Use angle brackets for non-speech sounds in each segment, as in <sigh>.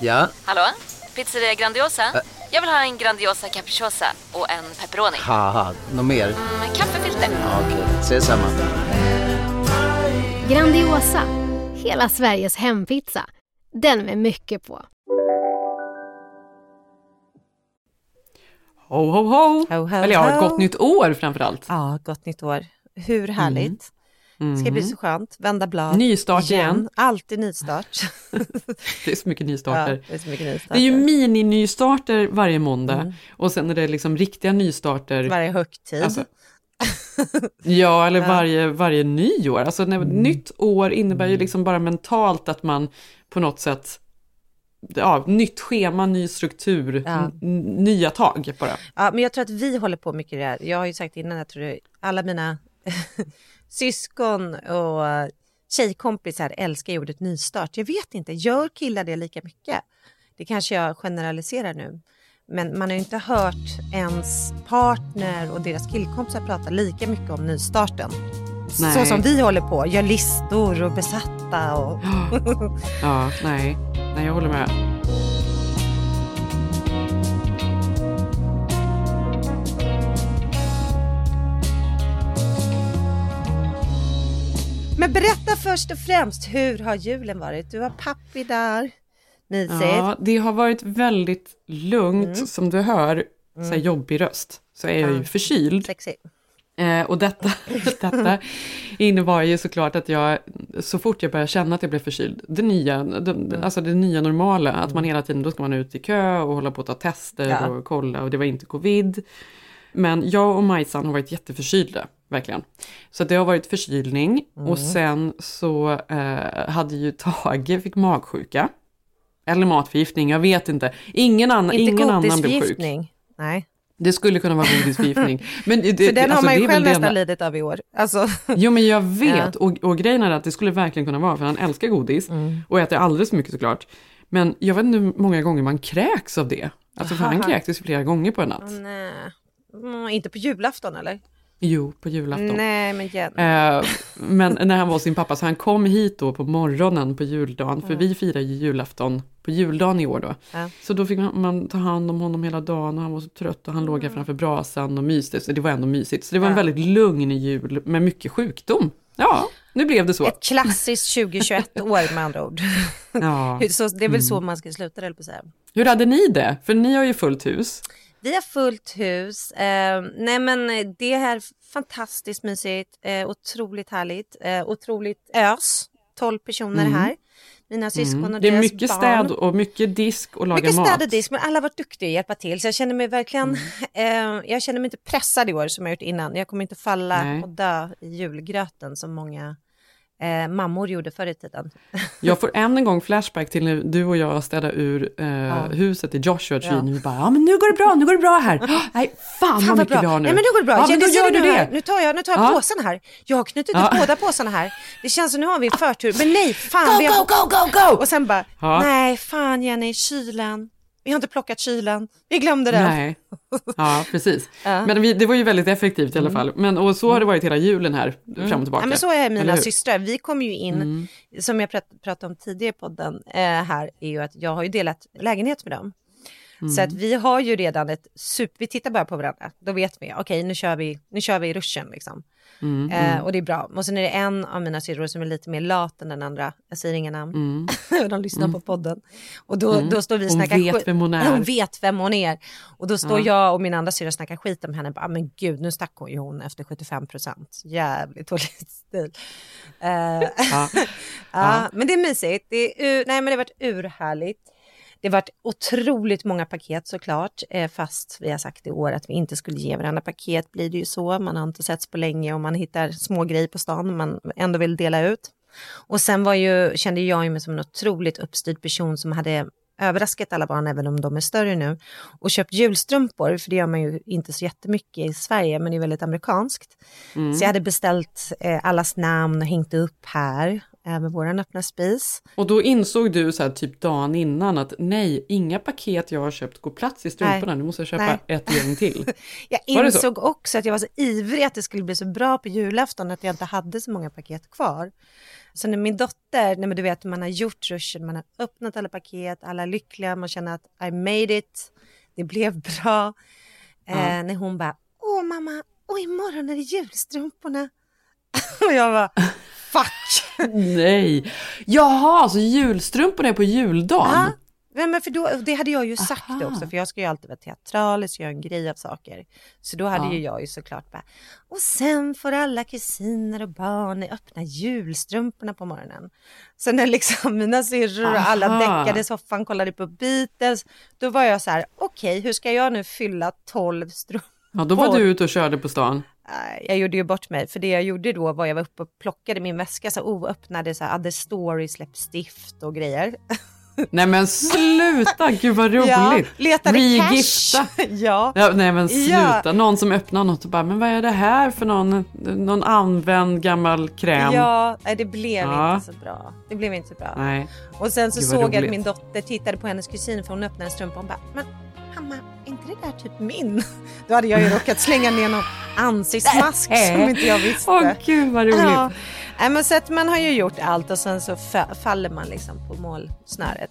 Ja, Hallå? Pizzeria Grandiosa? Jag vill ha en Grandiosa capriciosa och en pepperoni. något mer? Med kaffefilter. Ja, Okej, ses samma. Grandiosa, hela Sveriges hempizza. Den med mycket på. Ho, ho, ho! Ho, ho, Eller ja, ett ho. gott nytt år framförallt. Ja, gott nytt år. Hur härligt. Mm. Det ska bli så skönt. Vända blad. Nystart igen. Alltid nystart. <laughs> Det är så mycket ja, nystarter. det är så mycket nystart. Det är ju mini-nystarter varje måndag Mm. och sen är det liksom riktiga nystarter. Varje högtid. Alltså, <laughs> ja, eller Ja. Varje, varje nyår. Alltså när, nytt år innebär ju liksom bara mentalt att man på något sätt, ja, nytt schema, ny struktur, Ja. nya tag bara. Ja, men jag tror att vi håller på mycket det här. Jag har ju sagt innan, jag tror det, alla mina syskon och eh, tjejkompisar älskar ju ordet nystart. Jag vet inte, gör killar det lika mycket? Det kanske jag generaliserar nu. Men man har ju inte hört ens partner och deras killkompisar prata lika mycket om nystarten. Så Nej. som vi håller på, gör listor och besatta och... <gasps> Ja, nej, nej, jag håller med. Men berätta först och främst, hur har julen varit? Du har pappi där, mysigt. Ja, det har varit väldigt lugnt, Mm. som du hör, så här jobbig röst, så är jag ju förkyld. Sexy. Eh, och detta, <laughs> detta innebar ju såklart att jag, så fort jag började känna att jag blev förkyld, det nya, det, alltså det nya normala, att man hela tiden, då ska man ut i kö och hålla på att ta tester Ja. och kolla och det var inte covid. Men jag och Majsan har varit jätteförkylda, verkligen. Så det har varit förkylning och sen så eh, hade ju Tage fick magsjuka. Eller matförgiftning, jag vet inte. Ingen, annan Inte ingen annan blev sjuk. godisförgiftning. Nej, Det skulle kunna vara godisförgiftning. <laughs> Men det, för den har alltså, man ju själv nästan enda- lidit av i år. Alltså, <laughs> Jo men jag vet och, och grejen är att det skulle verkligen kunna vara för han älskar godis Mm. och äter alldeles för mycket såklart. Men jag vet inte hur många gånger man kräks av det. Alltså för han kräktes flera gånger på en natt. nej. Mm, inte på julafton eller? Jo, på julafton. Nej, men igen. Eh, men när han var sin pappa, så han kom hit då på morgonen på juldagen, för vi firar ju julafton på juldagen i år då. Ja. Så då fick man, man ta hand om honom hela dagen och han var så trött och han låg här framför brasan och myste, så det var ändå mysigt. Så det var en Ja. väldigt lugn jul med mycket sjukdom. Ja, nu blev det så. Ett klassiskt 2021-år med andra ord. Ja. <laughs> Så, det är väl Mm. så man ska sluta det, höll på att säga. Hur hade ni det? För ni har ju fullt hus. Vi har fullt hus. Eh, nej men det är fantastiskt mysigt, eh, otroligt härligt, eh, otroligt ös. 12 personer här. Mina syskon och Mm. Det är deras mycket barn. städ och mycket disk och laga Mycket mat. städ och disk, men alla har varit duktiga att hjälpa till. Så jag känner mig verkligen, Mm. <laughs> eh, jag känner mig inte pressad i år som jag gjort innan. Jag kommer inte falla Nej. och dö i julgröten som många eh, mammor gjorde förr i tiden. <laughs> Jag får än en gång flashback till när du och jag städade ur eh, huset i Joshua Tree. Ja. Nu bara, ja men nu går det bra, nu går det bra här. <gasps> Nej, fan, vad mycket vi har nu. Nej men nu går det bra. Ja, men då det gör du nu här. det. Nu tar jag, nu tar jag Ja. påsarna här. Jag har knutit Ja. båda påsarna här. Det känns som nu har vi förtur. Men nej, fan. Go, vi har... go, go, go, go! Och sen bara, Ja. nej fan Jenny, kylen. Vi har inte plockat kylen. Vi glömde den. Nej, ja <laughs> precis. Ja. Men vi, det var ju väldigt effektivt i alla fall. Men, och så har det varit hela julen här, fram och tillbaka. Mm. Ja, men så är mina? Mm. systrar. Vi kom ju in, som jag prat, pratade om tidigare i podden eh, här, är ju att jag har ju delat lägenhet med dem. Så Mm. att vi har ju redan ett super, vi tittar bara på varandra, då vet vi, okej nu kör vi, nu kör vi i ruschen liksom. Mm, Eh, och det är bra. Och sen är det en av mina syrror som är lite mer lat än den andra, jag säger inga namn, <laughs> de lyssnar på podden. Och då, då står vi och Mm. Hon snackar vet skit- vem hon <laughs> är. Hon vet vem hon är. Och då står jag och min andra syrra och snackar skit om henne, bara, "Ah, men gud nu stack hon ju hon efter 75 procent, jävligt dålig <laughs> stil. Eh, Ja. Ja, men det är mysigt. Det, är, nej, men det har varit urhärligt. Det har varit otroligt många paket såklart, eh, fast vi har sagt i år att vi inte skulle ge varandra paket blir det ju så. Man har inte setts på länge och man hittar små grejer på stan man ändå vill dela ut. Och sen var ju, kände jag mig som en otroligt uppstyrd person som hade överraskat alla barn, även om de är större nu, och köpt julstrumpor, för det gör man ju inte så jättemycket i Sverige, men det är väldigt amerikanskt. Så jag hade beställt eh, allas namn och hängt upp här, även våran öppna spis. Och då insåg du så här typ dagen innan att nej, inga paket jag har köpt går plats i strumporna, nu måste jag köpa Nej. ett gäng till. <laughs> Jag insåg också att jag var så ivrig att det skulle bli så bra på julafton att jag inte hade så många paket kvar. Så när min dotter, nej men du vet man har gjort ruschen, man har öppnat alla paket, alla är lyckliga, man känner att I made it, det blev bra. Eh, när hon bara, åh mamma, och imorgon är det julstrumporna. <laughs> och jag bara, fuck. nej! Jaha, så julstrumporna är på juldagen? Ja, Nej, men för då, det hade jag ju sagt Aha. också, för jag ska ju alltid vara teatralisk, göra en grej av saker. Så då hade Ja. ju jag ju såklart bara, och sen får alla kusiner och barn öppna julstrumporna på morgonen. Så när liksom <laughs> mina syrror och alla däckade i soffan, kollade på Beatles, då var jag så här, okej, hur ska jag nu fylla 12 strumpor? Ja, då var du ute och körde på stan. Jag gjorde ju bort mig, för det jag gjorde då var jag var uppe och plockade min väska, så oöppnade, så här, Other Story, släpp stift och grejer. <laughs> Nej men sluta, gud vad roligt! Ja, letade Regifta. cash. <laughs> ja. Ja, nej men sluta, Ja. någon som öppnar något och bara, men vad är det här för någon, någon använd gammal kräm? Ja, nej, det blev Ja. inte så bra. Det blev inte så bra. Nej. Och sen så Gud, såg jag att min dotter tittade på hennes kusin för hon öppnade en strumpa och hon bara, men mamma, inte det där typ min? Då hade jag ju råkat slänga ner någon ansiktsmask som inte jag visste. Åh gud vad roligt. Ja. Nej, men så att man har ju gjort allt och sen så fa- faller man liksom på målsnöret.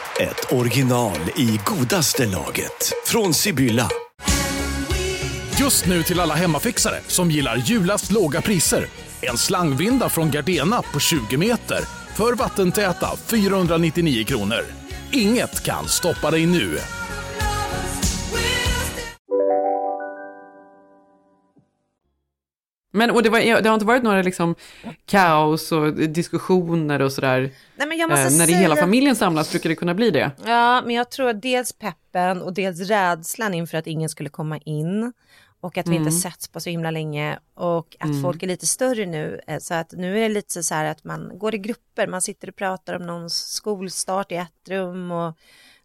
ett original i godaste laget. Från Sibylla. Just nu till alla hemmafixare som gillar julast låga priser. En slangvinda från Gardena på 20 meter för vattentäta 499 kronor. Inget kan stoppa dig nu. Men och det, var, det har inte varit några liksom kaos och diskussioner och sådär? Nej, men jag Eh, måste när det säga... hela familjen samlas brukar det kunna bli det? Ja, men jag tror att dels peppen och dels rädslan inför att ingen skulle komma in och att vi Mm. inte setts på så himla länge och att folk är lite större nu. eh, Så att nu är det lite så här att man går i grupper, man sitter och pratar om någons skolstart i ett rum och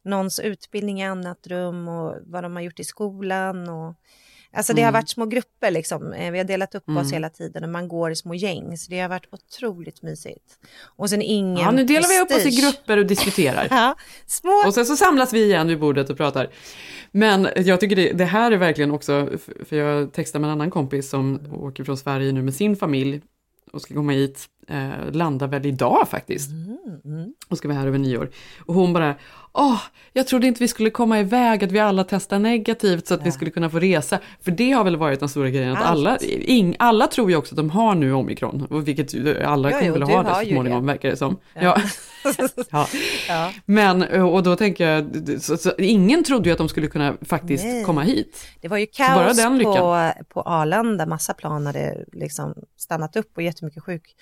någons utbildning i annat rum och vad de har gjort i skolan. Och, alltså det har Mm. varit små grupper liksom. Eh, Vi har delat upp oss hela tiden och man går i små gäng. Så det har varit otroligt mysigt. Och sen ingen Ja, nu delar vi upp oss i prestige. grupper och diskuterar. <laughs> Ja, små Och sen så samlas vi igen vid bordet och pratar. Men jag tycker det, det här är verkligen också, för jag textar med en annan kompis som åker från Sverige nu med sin familj och ska komma hit, eh, landar väl idag faktiskt. Och ska vara här över nyår. Och hon bara, åh, jag trodde inte vi skulle komma iväg, att vi alla testar negativt så att vi skulle kunna få resa. För det har väl varit den stora grejen, att Allt. alla, ing, alla tror ju också att de har nu omikron, vilket alla Ja, kommer jo, väl ha det så småningom, verkar det som. Ja. Ja. <laughs> <laughs> Ja. Men, och då tänker jag, så, så, ingen trodde ju att de skulle kunna faktiskt Nej. komma hit. Det var ju kaos på, på Arlanda, massa plan hade liksom stannat upp och jättemycket sjuk.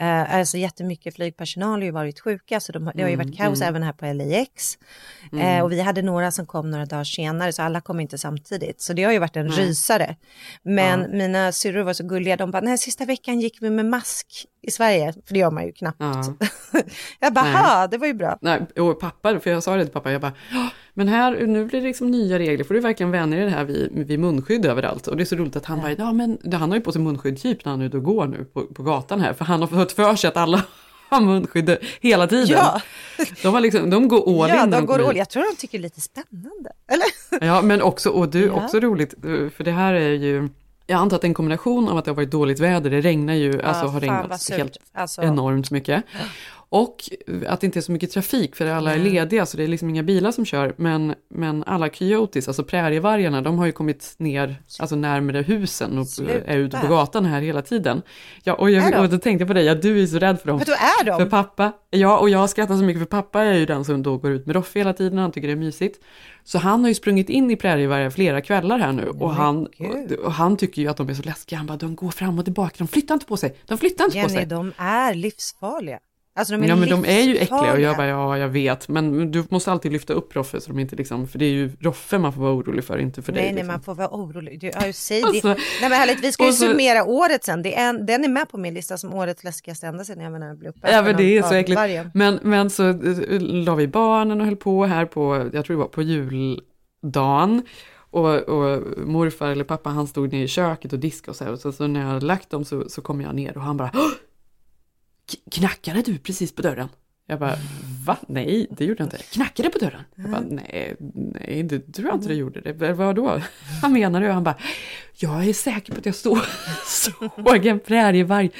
Eh, alltså jättemycket flygpersonal har ju varit sjuka så de, det har ju Mm, varit kaos även här på LAX. Eh, och vi hade några som kom några dagar senare så alla kom inte samtidigt. Så det har ju varit en Nej. rysare. Men mina syrror var så gulliga, de bara, nej sista veckan gick vi med mask i Sverige, för det gör man ju knappt. Ja. <laughs> Jag bara, Nej. ha, det var ju bra. Nej, och pappa, för jag sa det till pappa, jag bara, "Ja, men här, nu blir det liksom nya regler, får du verkligen vänja dig det här vid, vid munskydd överallt. Och det är så roligt att han bara, ja men han har ju på sig munskydd typ när han är ute och går nu på, på gatan här, för han har fått för sig att alla <laughs> har munskydd hela tiden. Ja. De, har liksom, de går all Ja, in de går all. Jag tror de tycker det är lite spännande. Eller? Ja, men också, och du, Ja. också roligt, för det här är ju, jag antar att en kombination av att det har varit dåligt väder, det regnar ju, alltså har regnat helt Alltså, enormt mycket. Och att det inte är så mycket trafik för alla är lediga så det är liksom inga bilar som kör. Men, men alla coyotes, alltså prärievargarna, de har ju kommit ner alltså närmare husen och Sluta. är ute på gatan här hela tiden. Ja, och, jag, och då tänkte jag på dig, ja, du är så rädd för dem. Men då är de? För pappa, ja och jag skrattar så mycket för pappa är ju den som då går ut med Roffe hela tiden, han tycker det är mysigt. Så han har ju sprungit in i prärievargar flera kvällar här nu och han, och, och han tycker ju att de är så läskiga. Han bara, de går fram och tillbaka, de flyttar inte på sig, de flyttar inte på Jenny, sig. de är livsfarliga. Alltså de är Ja men de är ju äckliga och jag bara, ja jag vet, men du måste alltid lyfta upp Roffe så de inte liksom, för det är ju Roffe man får vara orolig för, inte för Nej, dig. nej, liksom. man får vara orolig. Du, ja, säg Alltså, det. Nej, men härligt. Vi ska ju så- summera året sen. Det är en, den är med på min lista som årets läskigaste ända sedan jag menar, blev uppäten Ja men det är så äckligt. Men, men så eh, la vi barnen och höll på här på, jag tror det var på juldagen. Och, och morfar eller pappa han stod nere i köket och diskade och så här. Och så, så när jag hade lagt dem så, så kom jag ner och han bara "Åh! K- Knackade du precis på dörren? Jag bara, va? Nej, det gjorde jag inte. Knackade på dörren? Jag bara, nej, nej, det tror jag inte det gjorde. Det, "Vad-? <laughs> Vad menar du? Han bara, jag är säker på att jag stod, <laughs> såg en prärievarg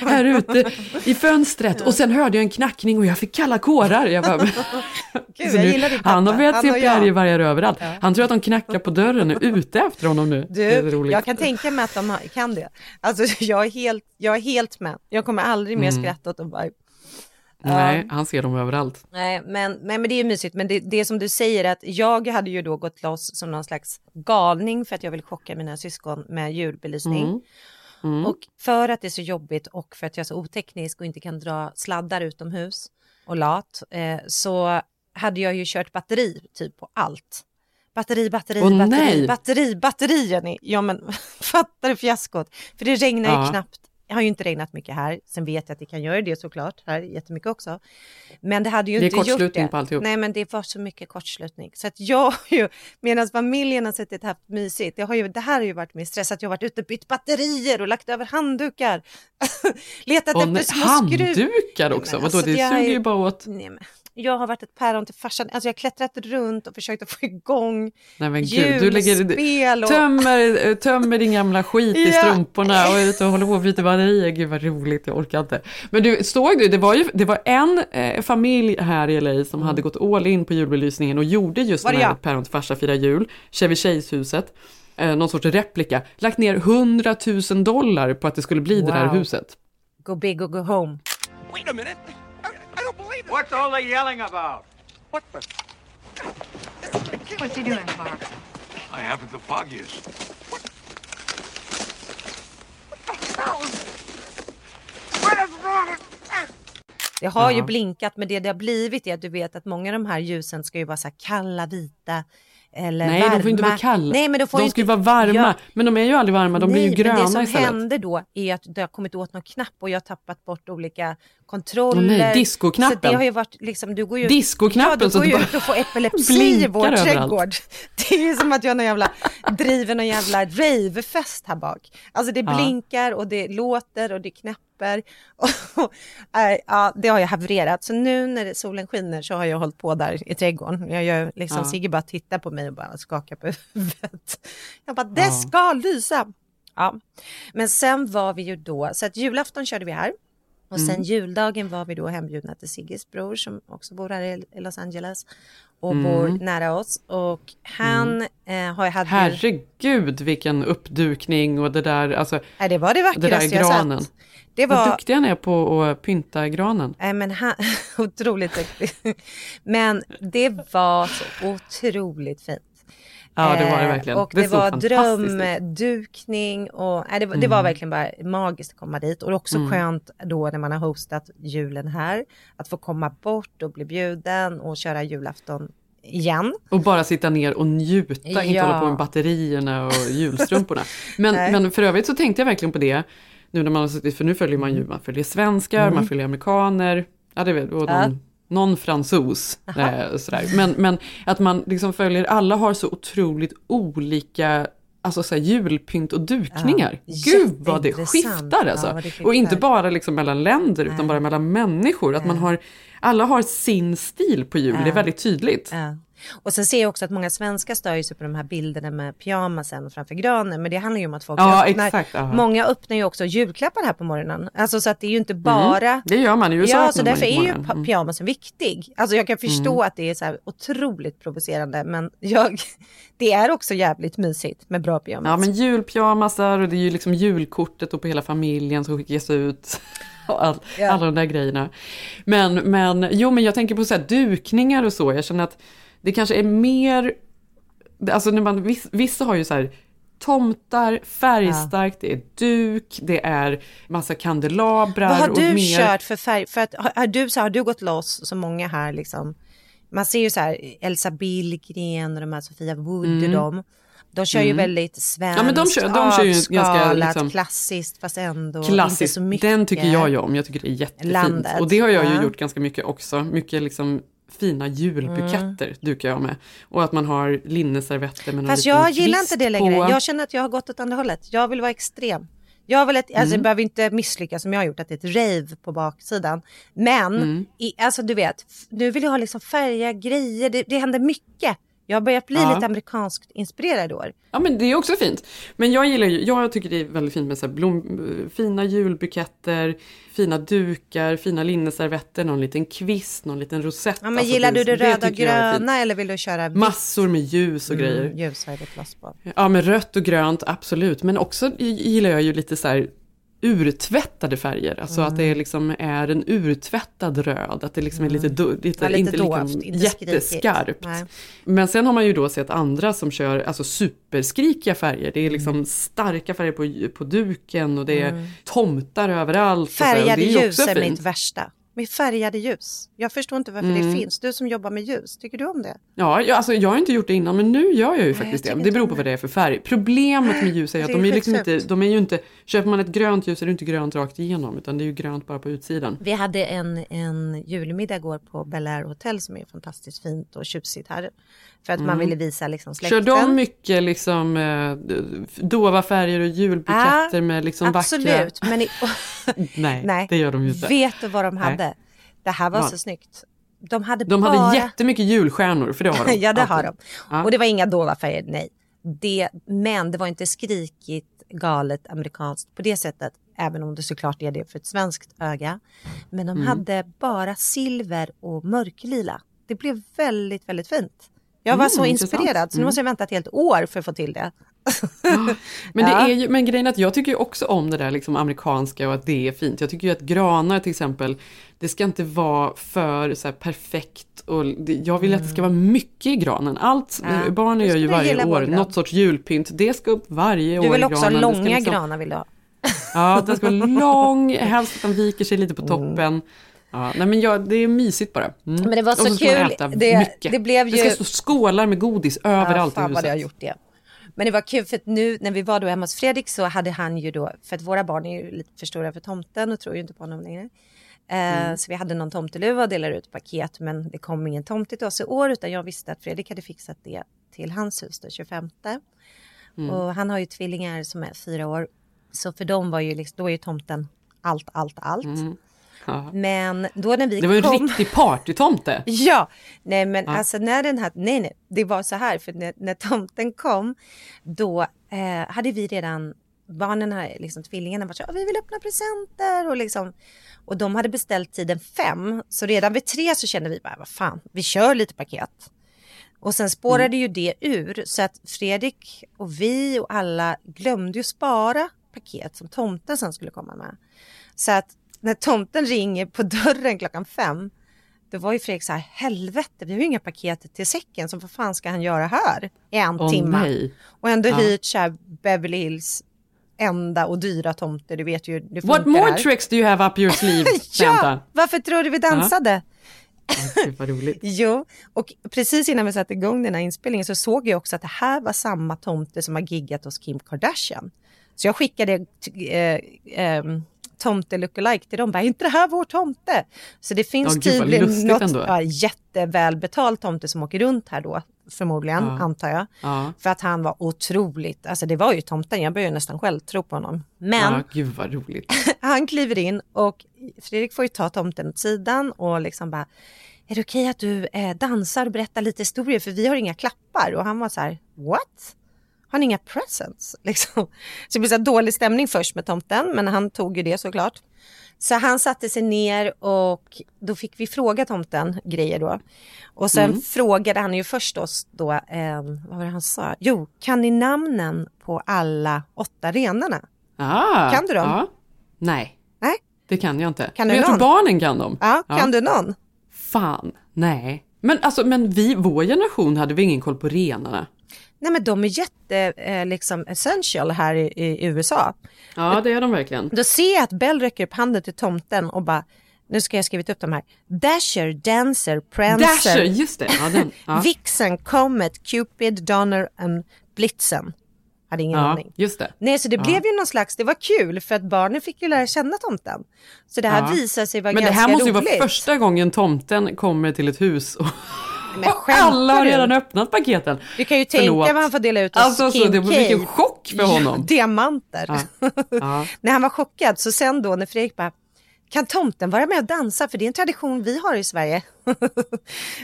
här ute i fönstret och sen hörde jag en knackning och jag fick kalla kårar. Jag bara, <laughs> Gud, jag gillar din han har börjat Han se prärievargar överallt. Han tror att de knackar på dörren och är ute efter honom nu. Du, jag kan tänka mig att de kan det. Alltså jag är helt, jag är helt med. Jag kommer aldrig mer Mm. skratta åt dem. Bara. Nej, han ser dem överallt. Nej, men, nej, men det är ju mysigt. Men det, det som du säger att jag hade ju då gått loss som någon slags galning för att jag vill chocka mina syskon med julbelysning. Mm. Mm. Och för att det är så jobbigt och för att jag är så oteknisk och inte kan dra sladdar utomhus och lat eh, så hade jag ju kört batteri typ på allt. Batteri, batteri, Åh, batteri, nej. batteri, batteri Jenny. Ja men <laughs> fattar du fiaskot? För det regnar ju Ja. knappt. Det har ju inte regnat mycket här. Sen vet jag att det kan göra det såklart här jättemycket också. Men det hade ju Det är inte gjort det. kortslutning på alltihop. Nej men det var så mycket kortslutning. Så att jag har ju, medan familjen har suttit haft mysigt, det, har ju, det här har ju varit min stress, att jag har varit ute och bytt batterier och lagt över handdukar. <laughs> Letat Och efter små skruv. handdukar också, vadå alltså, det är suger ju bara åt. Nej, men jag har varit ett päron till farsan, alltså jag har klättrat runt och försökt att få igång Nej men gud, du lägger, julspel och... tömmer, tömmer din gamla skit i <laughs> strumporna och är ute och håller på och byter batterier. Gud vad roligt, jag orkar inte. Men du, såg du, det var ju det var en eh, familj här i LA som hade gått all in på julbelysningen och gjorde just Var den det här päron till farsa firar jul, Chevy Chase-huset. Eh, någon sorts replika, lagt ner 100 000 dollar på att det skulle bli det där Wow. huset. Go big or go home. Wait a minute. I, don't believe it. What's all the yelling about? What the? What's he doing, Clark? I haven't the foggiest. What is wrong? Det har ju Ja. blinkat, men det det har blivit är att du vet att många av de här ljusen ska ju vara så här kalla, vita eller Nej, varma. de får inte vara kalla. Nej, men de får de ska ju vara varma, Ja. men de är ju aldrig varma, de blir ju Nej, gröna men det som istället. händer då är att det har kommit åt någon knapp och jag har tappat bort olika kontroller. Nej, discoknappen. Så det har ju varit liksom, du går ju... Discoknappen, Ja, du går ju ut och får epilepsi i vår överallt. trädgård. <laughs> Det är ju som att jag någon jävla, driver någon jävla ravefest här bak. Alltså det blinkar och det låter och det knäpper. <laughs> Och, äh, ja, det har jag havererat. Så nu när solen skiner så har jag hållit på där i trädgården. Jag gör liksom, Ja. Sigge bara tittar på mig och bara skakar på <laughs> huvudet. Jag bara, det Ja. ska lysa. Ja, men sen var vi ju då, så att julafton körde vi här. Och sen Mm. juldagen var vi då hembjudna till Sigges bror som också bor här i- Los Angeles och Mm. bor nära oss. Och han eh, har hade Herregud vilken uppdukning och det där, alltså nej, det var det det vackraste där jag granen. sett. Det Vad var, duktiga ni är på att pynta granen. nej men han, <laughs> otroligt duktig. Men det var så otroligt fint. Ja det var det Eh, verkligen. Och det det, var drömdukning och nej, det, var- det var Mm. verkligen bara magiskt att komma dit. Och också Mm. skönt då när man har hostat julen här, att få komma bort och bli bjuden och köra julafton igen. Och bara sitta ner och njuta, inte Ja. hålla på med batterierna och julstrumporna. <laughs> Men, men för övrigt så tänkte jag verkligen på det, nu när man har suttit, för nu följer man ju, man följer svenskar, Mm. man följer amerikaner, ja det vet och Ja. någon, någon fransos. Eh, sådär. Men, men att man liksom följer, alla har så otroligt olika Alltså så här, julpynt och dukningar. Ja, Gud vad det skiftar Ja, alltså. vad det och inte skiftar. bara liksom mellan länder utan bara mellan människor. Att man har, alla har sin stil på jul, det är Ja. väldigt tydligt. Och sen ser jag också att många svenskar stör sig på de här bilderna med pyjamasen framför granen. Men det handlar ju om att folk Ja, öppnar. exakt. Många öppnar ju också julklappar här på morgonen. Alltså så att det är ju inte bara. Mm, det gör man i USA. Ja, så därför är ju. Mm. pyjamasen viktig. Alltså jag kan förstå att det är så här otroligt provocerande. Men jag, <laughs> det är också jävligt mysigt med bra pyjamas. Ja men julpyjamasar och det är ju liksom julkortet och på hela familjen som skickas ut. <laughs> Och all, Ja. Alla de där grejerna. Men, men, jo men jag tänker på så här dukningar och så, jag känner att det kanske är mer, alltså när man, viss, vissa har ju så här tomtar, färgstarkt, det är duk, det är massa kandelabrar. Vad har och du mer... kört för färg? För att, har, har, du, så har du gått loss som många här liksom? Man ser ju så här Elsa Billgren och de här Sofia Wood och Mm. de. De kör ju Mm. väldigt svenskt, Ja, men de kör- de kör ju ganska, avskalat, liksom, klassiskt fast ändå inte Klassiskt, så mycket. den tycker jag ju om. Jag tycker det är jättefint. Landet, och det har jag ju ja. gjort ganska mycket också. Mycket liksom fina julbuketter dukar jag med. Och att man har linneservetter med Fast jag gillar inte det längre. på. Jag känner att jag har gått åt andra hållet. Jag vill vara extrem. Jag vill ett, alltså Mm. behöver inte misslyckas som jag har gjort, att det är ett rave på baksidan. Men, Mm. i, alltså du vet, nu vill jag ha liksom färger, grejer, det, det händer mycket. Jag har börjat bli Ja. lite amerikanskt inspirerad i år. Ja men det är också fint. Men jag gillar ju, jag tycker det är väldigt fint med så blom, fina julbuketter, fina dukar, fina linneservetter, någon liten kvist, någon liten rosett. Ja, men Alltså, gillar du det röda och gröna eller vill du köra vitt? Massor med ljus och grejer. Mm, ljus har jag. Ja, men rött och grönt, absolut. Men också gillar jag ju lite så här urtvättade färger. Alltså att det liksom är en urtvättad röd. Att det liksom är lite, do, lite, Ja, lite inte dovt, liksom inte jätteskarpt. Men sen har man ju då sett andra som kör alltså superskrikiga färger. Det är liksom starka färger på, på duken och det är Mm. tomtar överallt. Färgade ljus är mitt värsta. Med färgade ljus. Jag förstår inte varför Mm. det finns. Du som jobbar med ljus, tycker du om det? Ja, jag, alltså, jag har inte gjort det innan men nu gör jag ju jag faktiskt tycker det. inte Det beror på det. vad det är för färg. Problemet med ljus är att Det de är är liksom inte, de är ju inte, köper man ett grönt ljus är det inte grönt rakt igenom utan det är ju grönt bara på utsidan. Vi hade en, en julmiddag igår på Bel Air Hotel som är fantastiskt fint och tjusigt här. För att man Mm. ville visa liksom Kör släkten. de mycket liksom eh, dova färger och julbuketter med liksom Absolut, vackra... men i, <laughs> Nej, nej. det gör de ju inte. vet du vad de Nej. hade? Det här var Vad? så snyggt. De hade De bara... hade jättemycket julstjärnor, för det har de. <laughs> ja, det har de. Ja. Och det var inga dova färger, nej. Det, men det var inte skrikigt, galet, amerikanskt på det sättet. Även om det såklart är det för ett svenskt öga. Men de Mm. hade bara silver och mörklila. Det blev väldigt, väldigt fint. Jag var Mm, så intressant. inspirerad, så nu Mm. måste jag vänta ett helt år för att få till det. Men, det <laughs> Ja. är ju, men grejen är att jag tycker också om det där liksom amerikanska och att det är fint. Jag tycker ju att granar till exempel, det ska inte vara för så perfekt och det, jag vill att det ska vara mycket i granen. Allt, Mm. Ja, barnen gör ju varje år något sorts julpynt. Det ska upp varje år Du vill i också ha granen. Långa liksom- granar vill du ha. Ja, den ska vara <laughs> lång, helst att den viker sig Mm. lite på toppen. Ja, nej men ja, det är mysigt bara. Mm. Men det var så man kul. Det- det blev ju- det ska stå skålar med godis överallt ja, i fan vad huset. jag har gjort det. Men det var kul för att nu när vi var då hemma hos Fredrik så hade han ju då, för att våra barn är ju lite för stora för tomten och tror ju inte på honom längre. Eh, Mm. Så vi hade någon tomteluva och delade ut paket men det kom ingen tomte till oss i år utan jag visste att Fredrik hade fixat det till hans hus den 25. Mm. Och han har ju tvillingar som är fyra år. Så för dem var ju liksom, då är ju tomten allt, allt, allt. Mm. Ja. Men då när vi Det var en kom... riktig partytomte. <laughs> Ja, nej men Ja. alltså när den här, nej nej, det var så här för när, när tomten kom då eh, hade vi redan, barnen här, liksom tvillingarna var så "Ja, vi vill öppna presenter och liksom och de hade beställt tiden fem så redan vid tre så kände vi bara vad fan, vi kör lite paket. Och sen spårade Mm. ju det ur så att Fredrik och vi och alla glömde ju spara paket som tomten sen skulle komma med. Så att när tomten ringer på dörren klockan fem då var ju Fredrik så här, helvete, vi har ju inga paket till säcken, så vad fan ska han göra här i en Åh, timme? nej. Och ändå Ja. hyrt så här Beverly Hills enda och dyra tomter, du vet ju, det What more här. tricks do you have up your sleeve, <laughs> Ja, varför tror du vi dansade? Gud, vad roligt. <laughs> Jo, och precis innan vi satte igång den här inspelningen så såg jag också att det här var samma tomte som har giggat hos Kim Kardashian. Så jag skickade eh, eh, tomte lookalike till dem, bara, är inte det här vår tomte? Så det finns Ja, tydligen något ändå. ja, jättevälbetalt tomte som åker runt här då, förmodligen, Ja. antar jag. Ja. För att han var otroligt, alltså det var ju tomten, jag började nästan själv tro på honom. Men Ja, gud vad roligt. <laughs> han kliver in och Fredrik får ju ta tomten åt sidan och liksom bara är det okej att du eh, dansar och berättar lite historier för vi har inga klappar? Och han var så här, what? Har ni inga presents? <laughs> Liksom. Så det blev så dålig stämning först med tomten, men han tog ju det såklart. Så han satte sig ner och då fick vi fråga tomten grejer då. Och sen Mm. frågade han ju först oss då, eh, vad var det han sa? Jo, kan ni namnen på alla åtta renarna? Ah, Kan du dem? Ja. Nej, Nej? det kan jag inte. Kan men du jag tror någon? barnen kan dem. Ja, kan du någon? Fan, nej. Men alltså, men vi, vår generation hade vi ingen koll på renarna. Nej men de är jätte, eh, liksom essential här i, i USA. Ja, det är de verkligen. Då ser jag att Bell räcker upp handen till tomten och bara, nu ska jag skrivit upp de här. Dasher, Dancer, Prancer, Dasher, just det. Ja, den, ja. <laughs> Vixen, Comet, Cupid, Donner and Blitzen. Hade ingen ja, aning. just det. Nej, så det Ja. blev ju någon slags, det var kul för att barnen fick ju lära känna tomten. Så det här Ja. visar sig vara Men det ganska här måste ju roligt. vara första gången tomten kommer till ett hus och, Men alla har redan öppnat paketen. Du kan ju tänka vad han får dela ut Alltså, så Kim det var K. vilken chock för honom. Ja, diamanter. Ja. <laughs> Ja. när han var chockad, så sen då när Fredrik bara, kan tomten vara med och dansa? För det är en tradition vi har i Sverige. <laughs>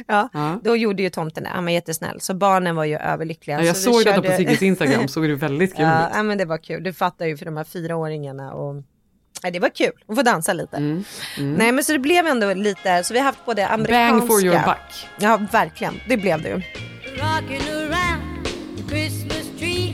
ja, Ja. Då gjorde ju tomten det, han var jättesnäll. Så barnen var ju överlyckliga. Ja, jag så såg detta körde- på Sigges Instagram, <laughs> såg det väldigt kul ja, ut. ja, men det var kul. Du fattar ju för de här fyraåringarna. Och... Ja, det var kul att få dansa lite. Mm, Nej men så det blev ändå lite, så vi har haft både amerikanska. Bang for your buck. Ja verkligen, det blev det ju. Rocking around the Christmas tree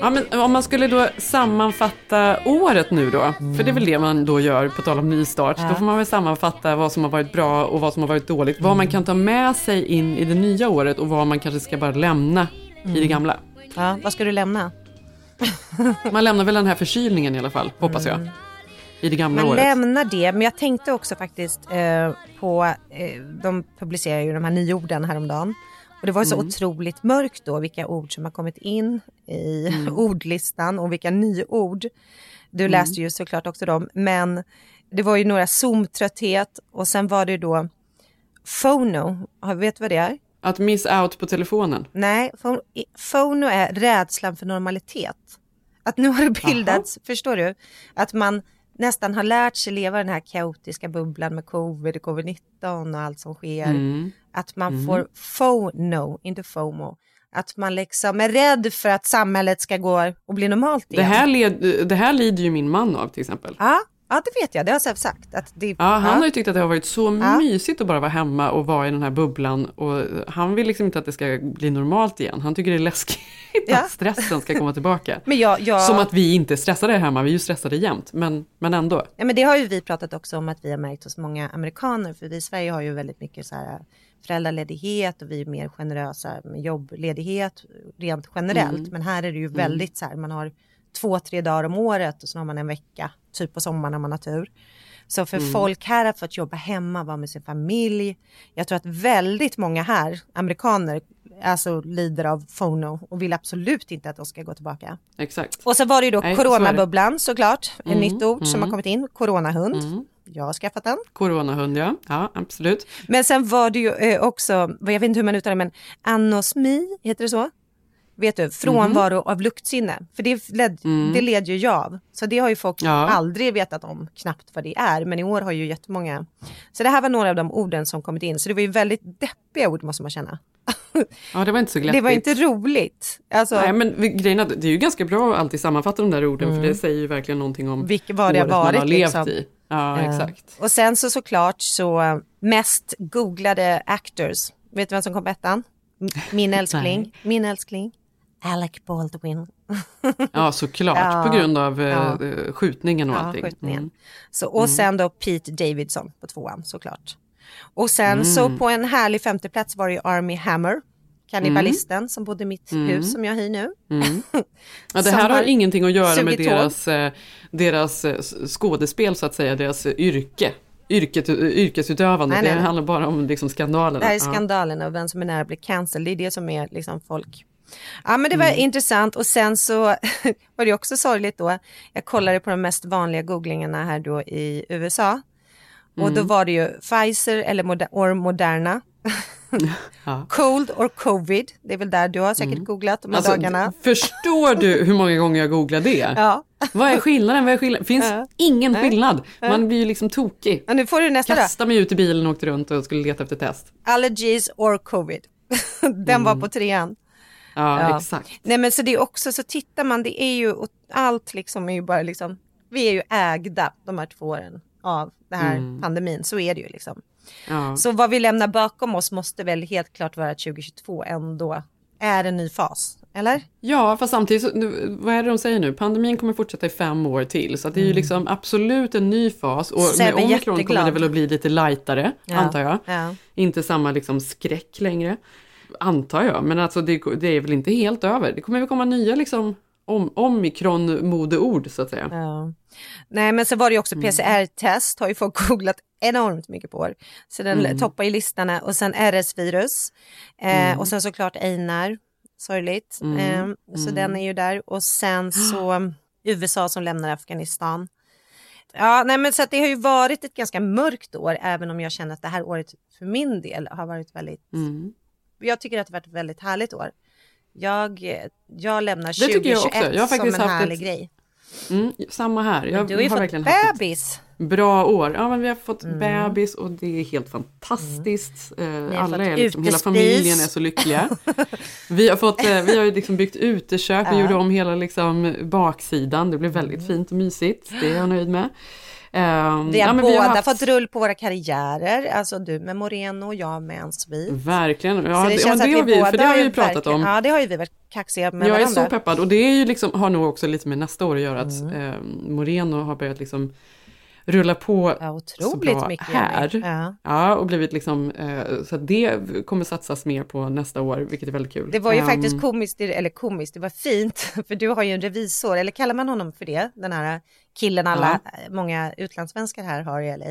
Ja, men om man skulle då sammanfatta året nu då, för det är väl det man då gör på tal om nystart, Ja. då får man väl sammanfatta vad som har varit bra och vad som har varit dåligt, vad man kan ta med sig in i det nya året och vad man kanske ska bara lämna i det gamla. Ja, vad ska du lämna? <laughs> Man lämnar väl den här förkylningen i alla fall, hoppas jag, i det gamla Man året. lämnar det, men jag tänkte också faktiskt eh, på, eh, de publicerar ju de här nyorden häromdagen. Och det var så Mm. otroligt mörkt då, vilka ord som har kommit in i Mm. <laughs> ordlistan och vilka nyord. Du Mm. läste ju såklart också dem, men det var ju några Zoom-trötthet och sen var det då Phono, Ja, vet du vad det är? Att miss out på telefonen. Nej, Phono är rädslan för normalitet. Att nu har det bildats, förstår du? Att man nästan har lärt sig leva den här kaotiska bubblan med covid och covid-19 och allt som sker. Mm. Att man Mm. får FONO, inte FOMO. Att man liksom är rädd för att samhället ska gå och bli normalt Det igen. här, led, det här lider ju min man av till exempel. Ja, ja, det vet jag. Det har Säf sagt. Att det, Ja, han har ju tyckt att det har varit så Ja. mysigt att bara vara hemma och vara i den här bubblan. Och han vill liksom inte att det ska bli normalt igen. Han tycker det är läskigt Ja. att stressen ska komma tillbaka. <laughs> Men jag, jag... Som att vi inte är stressade här hemma, vi är ju stressade jämt. Men, men ändå. Ja, men det har ju vi pratat också om att vi har märkt hos många amerikaner. För vi i Sverige har ju väldigt mycket så här föräldraledighet och vi är mer generösa med jobbledighet rent generellt. Mm. Men här är det ju Mm. väldigt så här, man har två, tre dagar om året och så har man en vecka, typ på sommaren när man har tur. Så för Mm. folk här har fått jobba hemma, vara med sin familj. Jag tror att väldigt många här, amerikaner, alltså lider av FONO och vill absolut inte att de ska gå tillbaka. Exakt. Och så var det ju då Nej, så coronabubblan såklart, ett Mm, nytt ord som mm. har kommit in, coronahund. Mm. Jag har skaffat den. Coronahund ja, ja absolut. Men sen var det ju eh, också, vad jag vet inte hur man uttalar det, men anosmi, heter det så? Vet du, frånvaro av luktsinne. För det, led, Mm. det led ju jag av. Så det har ju folk Ja. aldrig vetat om knappt vad det är. Men i år har ju jättemånga. Så det här var några av de orden som kommit in. Så det var ju väldigt deppiga ord måste man känna. <laughs> Ja, det var inte så glättigt. Det var inte roligt. Alltså, Nej, men grejen är att det är ju ganska bra att alltid sammanfatta de där orden, för det säger ju verkligen någonting om Vilket- vad det året man varit, har levt liksom. i. Ja, Eh, exakt. Och sen så såklart så eh, mest googlade actors. Vet du vem som kom på ettan? Min <laughs> älskling. Min älskling. Alec Baldwin. Ja, såklart. <laughs> Ja, På grund av ja. eh, skjutningen och Ja, allting. skjutningen. Mm. Så, och Mm. sen då Pete Davidson på tvåan såklart. Och sen Mm. så på en härlig femteplats var det ju Army Hammer. Kannibalisten som bodde i mitt Mm. hus som jag hyr nu. Mm. <laughs> Ja, det här har ingenting att göra med deras, eh, deras eh, skådespel så att säga, deras yrke. Yrket, yrkesutövande, Nej, nej, det handlar bara om liksom skandalerna. Det här är Ja. skandalen och vem som är nära att bli cancelled. Det är det som är liksom folk. Ja men det var Mm. intressant och sen så <laughs> var det också sorgligt då. Jag kollade på de mest vanliga googlingarna här då i USA. Och då Mm. var det ju Pfizer eller Moder- or Moderna. <laughs> Ja. Cold or covid, det är väl där du har säkert googlat de här Alltså, dagarna. Förstår du hur många gånger jag googlar det? Ja. Vad är skillnaden? Vad är skillnaden? finns Ja. ingen skillnad. Man blir ju liksom tokig. Ja, nu får du nästa då. Kastade mig ut i bilen och åkte runt och skulle leta efter test. Allergies or covid. <laughs> Den var på trean. Ja, Ja. exakt. Nej men så det är också, så tittar man, det är ju, allt liksom är ju bara liksom, vi är ju ägda de här två åren av den här Mm. pandemin, så är det ju liksom. Ja. Så vad vi lämnar bakom oss måste väl helt klart vara att 2022 ändå är en ny fas, eller? Ja, fast samtidigt, så, vad är det de säger nu? Pandemin kommer fortsätta i fem år till. Så det är ju liksom absolut en ny fas. Och med omikron kommer jätteglad. det väl att bli lite lightare, Ja. antar jag. Ja. Inte samma liksom skräck längre, antar jag. Men alltså det, det är väl inte helt över. Det kommer väl komma nya liksom om, omikron-modeord så att säga. Ja. Nej men så var det ju också Mm. PCR-test har ju folk <laughs> googlat enormt mycket på. Så den Mm. toppar ju listorna och sen RS-virus eh, Mm. och sen såklart Einar, sorgligt. Mm. Eh, så Mm. den är ju där och sen <gasps> så USA som lämnar Afghanistan. Ja, nej men så att det har ju varit ett ganska mörkt år även om jag känner att det här året för min del har varit väldigt, Mm. Jag tycker att det har varit ett väldigt härligt år. Jag, jag lämnar Det tycker jag 2021 också. Jag har faktiskt som en härlig ett- grej. Mm, samma här. Jag du har ju fått haft ett bebis. bra år. Ja, men vi har fått Mm. bebis och det är helt fantastiskt. Eh, har Alla fått är liksom, hela familjen är så lyckliga. <laughs> vi har, fått, eh, vi har ju liksom byggt utekök, vi Ja. gjorde om hela liksom baksidan. Det blev väldigt Mm. fint och mysigt. Det är jag nöjd med. Ehm, Vi har ja, båda haft- fått rull på våra karriärer, alltså du med Moreno och jag med en svit. Verkligen, ja, Så det, det känns att har vi, båda för det har vi ju pratat om. Ja, det har ju vi varit kaxiga med jag är varandra. så peppad och det är ju liksom, har nog också lite med nästa år att göra att Mm. eh, Moreno har börjat liksom rulla på Ja, så bra mycket. här. Ja. Ja, och blivit liksom, eh, så att det kommer satsas mer på nästa år, vilket är väldigt kul. Det var ju Ehm, faktiskt komiskt, eller komiskt, det var fint, <laughs> för du har ju en revisor, eller kallar man honom för det? Den här killen alla, många utlandssvenskar här har i LA.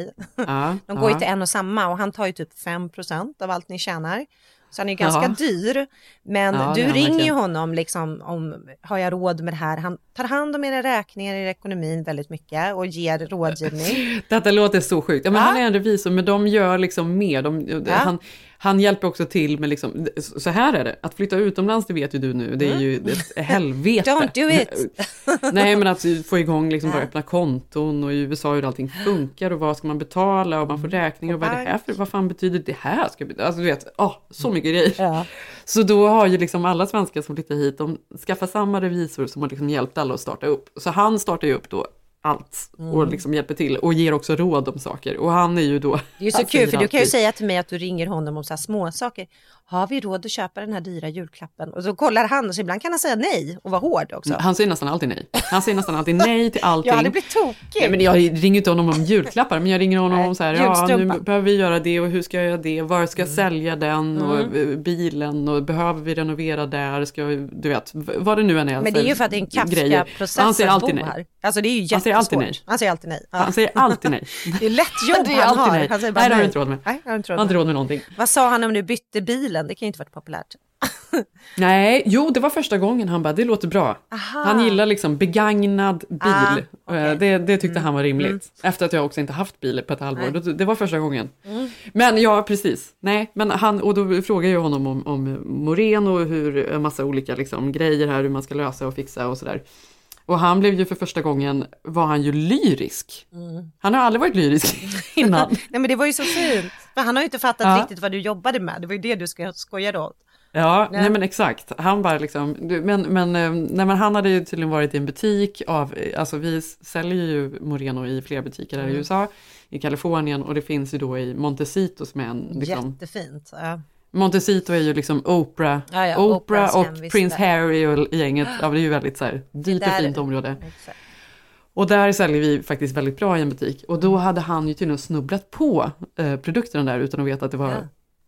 Ja, <laughs> De går ju ja. till en och samma och han tar ju typ 5% av allt ni tjänar. Så han är ju ganska Jaha. dyr. Men Ja, du ringer ju honom liksom om, har jag råd med det här? Han tar hand om era räkningar i ekonomin väldigt mycket och ger rådgivning. <laughs> Detta låter så sjukt. Ja, men Ja. Han är en revisor, men de gör liksom mer. De, Ja. han, han hjälper också till med, liksom, så här är det, att flytta utomlands, det vet ju du nu, det är ju ett helvete. Mm. Don't do it. <laughs> Nej, men att få igång, liksom, bara öppna konton och i USA hur allting funkar och vad ska man betala och man får räkningar och vad är det här för, vad fan betyder det här? Ska, alltså du vet, åh, så mycket grejer. Ja. Så då har ju liksom alla svenskar som flyttar hit, de skaffar samma revisor som har liksom hjälpt alla att starta upp. Så han startar ju upp då allt och Mm. liksom hjälper till och ger också råd om saker. Och han är ju då... Det är ju så kul för du kan ju alltid- säga till mig att du ringer honom om så här små saker. Har vi råd att köpa den här dyra julklappen? Och så kollar han och så ibland kan han säga nej och vara hård också. Han säger nästan alltid nej. Han säger nästan alltid nej till <laughs> allting. Jag hade blivit tokig. Nej, men jag ringer inte honom om julklappar, men jag ringer honom om så här, ja nu behöver vi göra det och hur ska jag göra det, var ska jag sälja den och Mm. eh, bilen och behöver vi renovera där, ska jag, du vet, vad det nu än är. Men det är ju för att det är en. Kafka-process Han säger alltid nej. här. Alltså det är ju Han säger alltid nej. Han säger alltid nej. Ja. Han säger alltid nej. <laughs> Det är lätt jobb Det han har. nej. Han säger bara Nej, det har du inte råd med. Nej, det har inte Jag råd har inte med. råd med någonting. Vad sa han om du bytte bilen? Det kan ju inte varit populärt. <laughs> Nej, jo det var första gången han bara, det låter bra. Aha. Han gillar liksom begagnad bil. Ah, Eh, okej. det, det tyckte Mm, han var rimligt. mm. Efter att jag också inte haft bil på ett halvår. Det, det var första gången. Mm. Men ja, precis. Nej, men han, och då frågar jag honom om, om Moreno och hur en massa olika liksom, grejer här, hur man ska lösa och fixa och sådär. Och han blev ju för första gången, var han ju lyrisk. Mm. Han har aldrig varit lyrisk <laughs> innan. Nej men det var ju så fint. För han har ju inte fattat Ja. riktigt vad du jobbade med. Det var ju det du sko- skojade åt. Ja, Nej. nej men exakt. Han bara liksom, men, men, eh, nej, men han hade ju tydligen varit i en butik av, eh, alltså vi säljer ju Moreno i fler butiker här i Mm. USA, i Kalifornien och det finns ju då i Montecito som är en, liksom, Jättefint. Ja. Montecito är ju liksom Oprah, Ja, ja, Oprah och Prince. Harry och gänget, ja det är ju väldigt så här dyrt och fint område. Exakt. Och där säljer vi faktiskt väldigt bra i en butik. Och då hade han ju tydligen snubblat på eh, produkterna där utan att veta att det var Ja.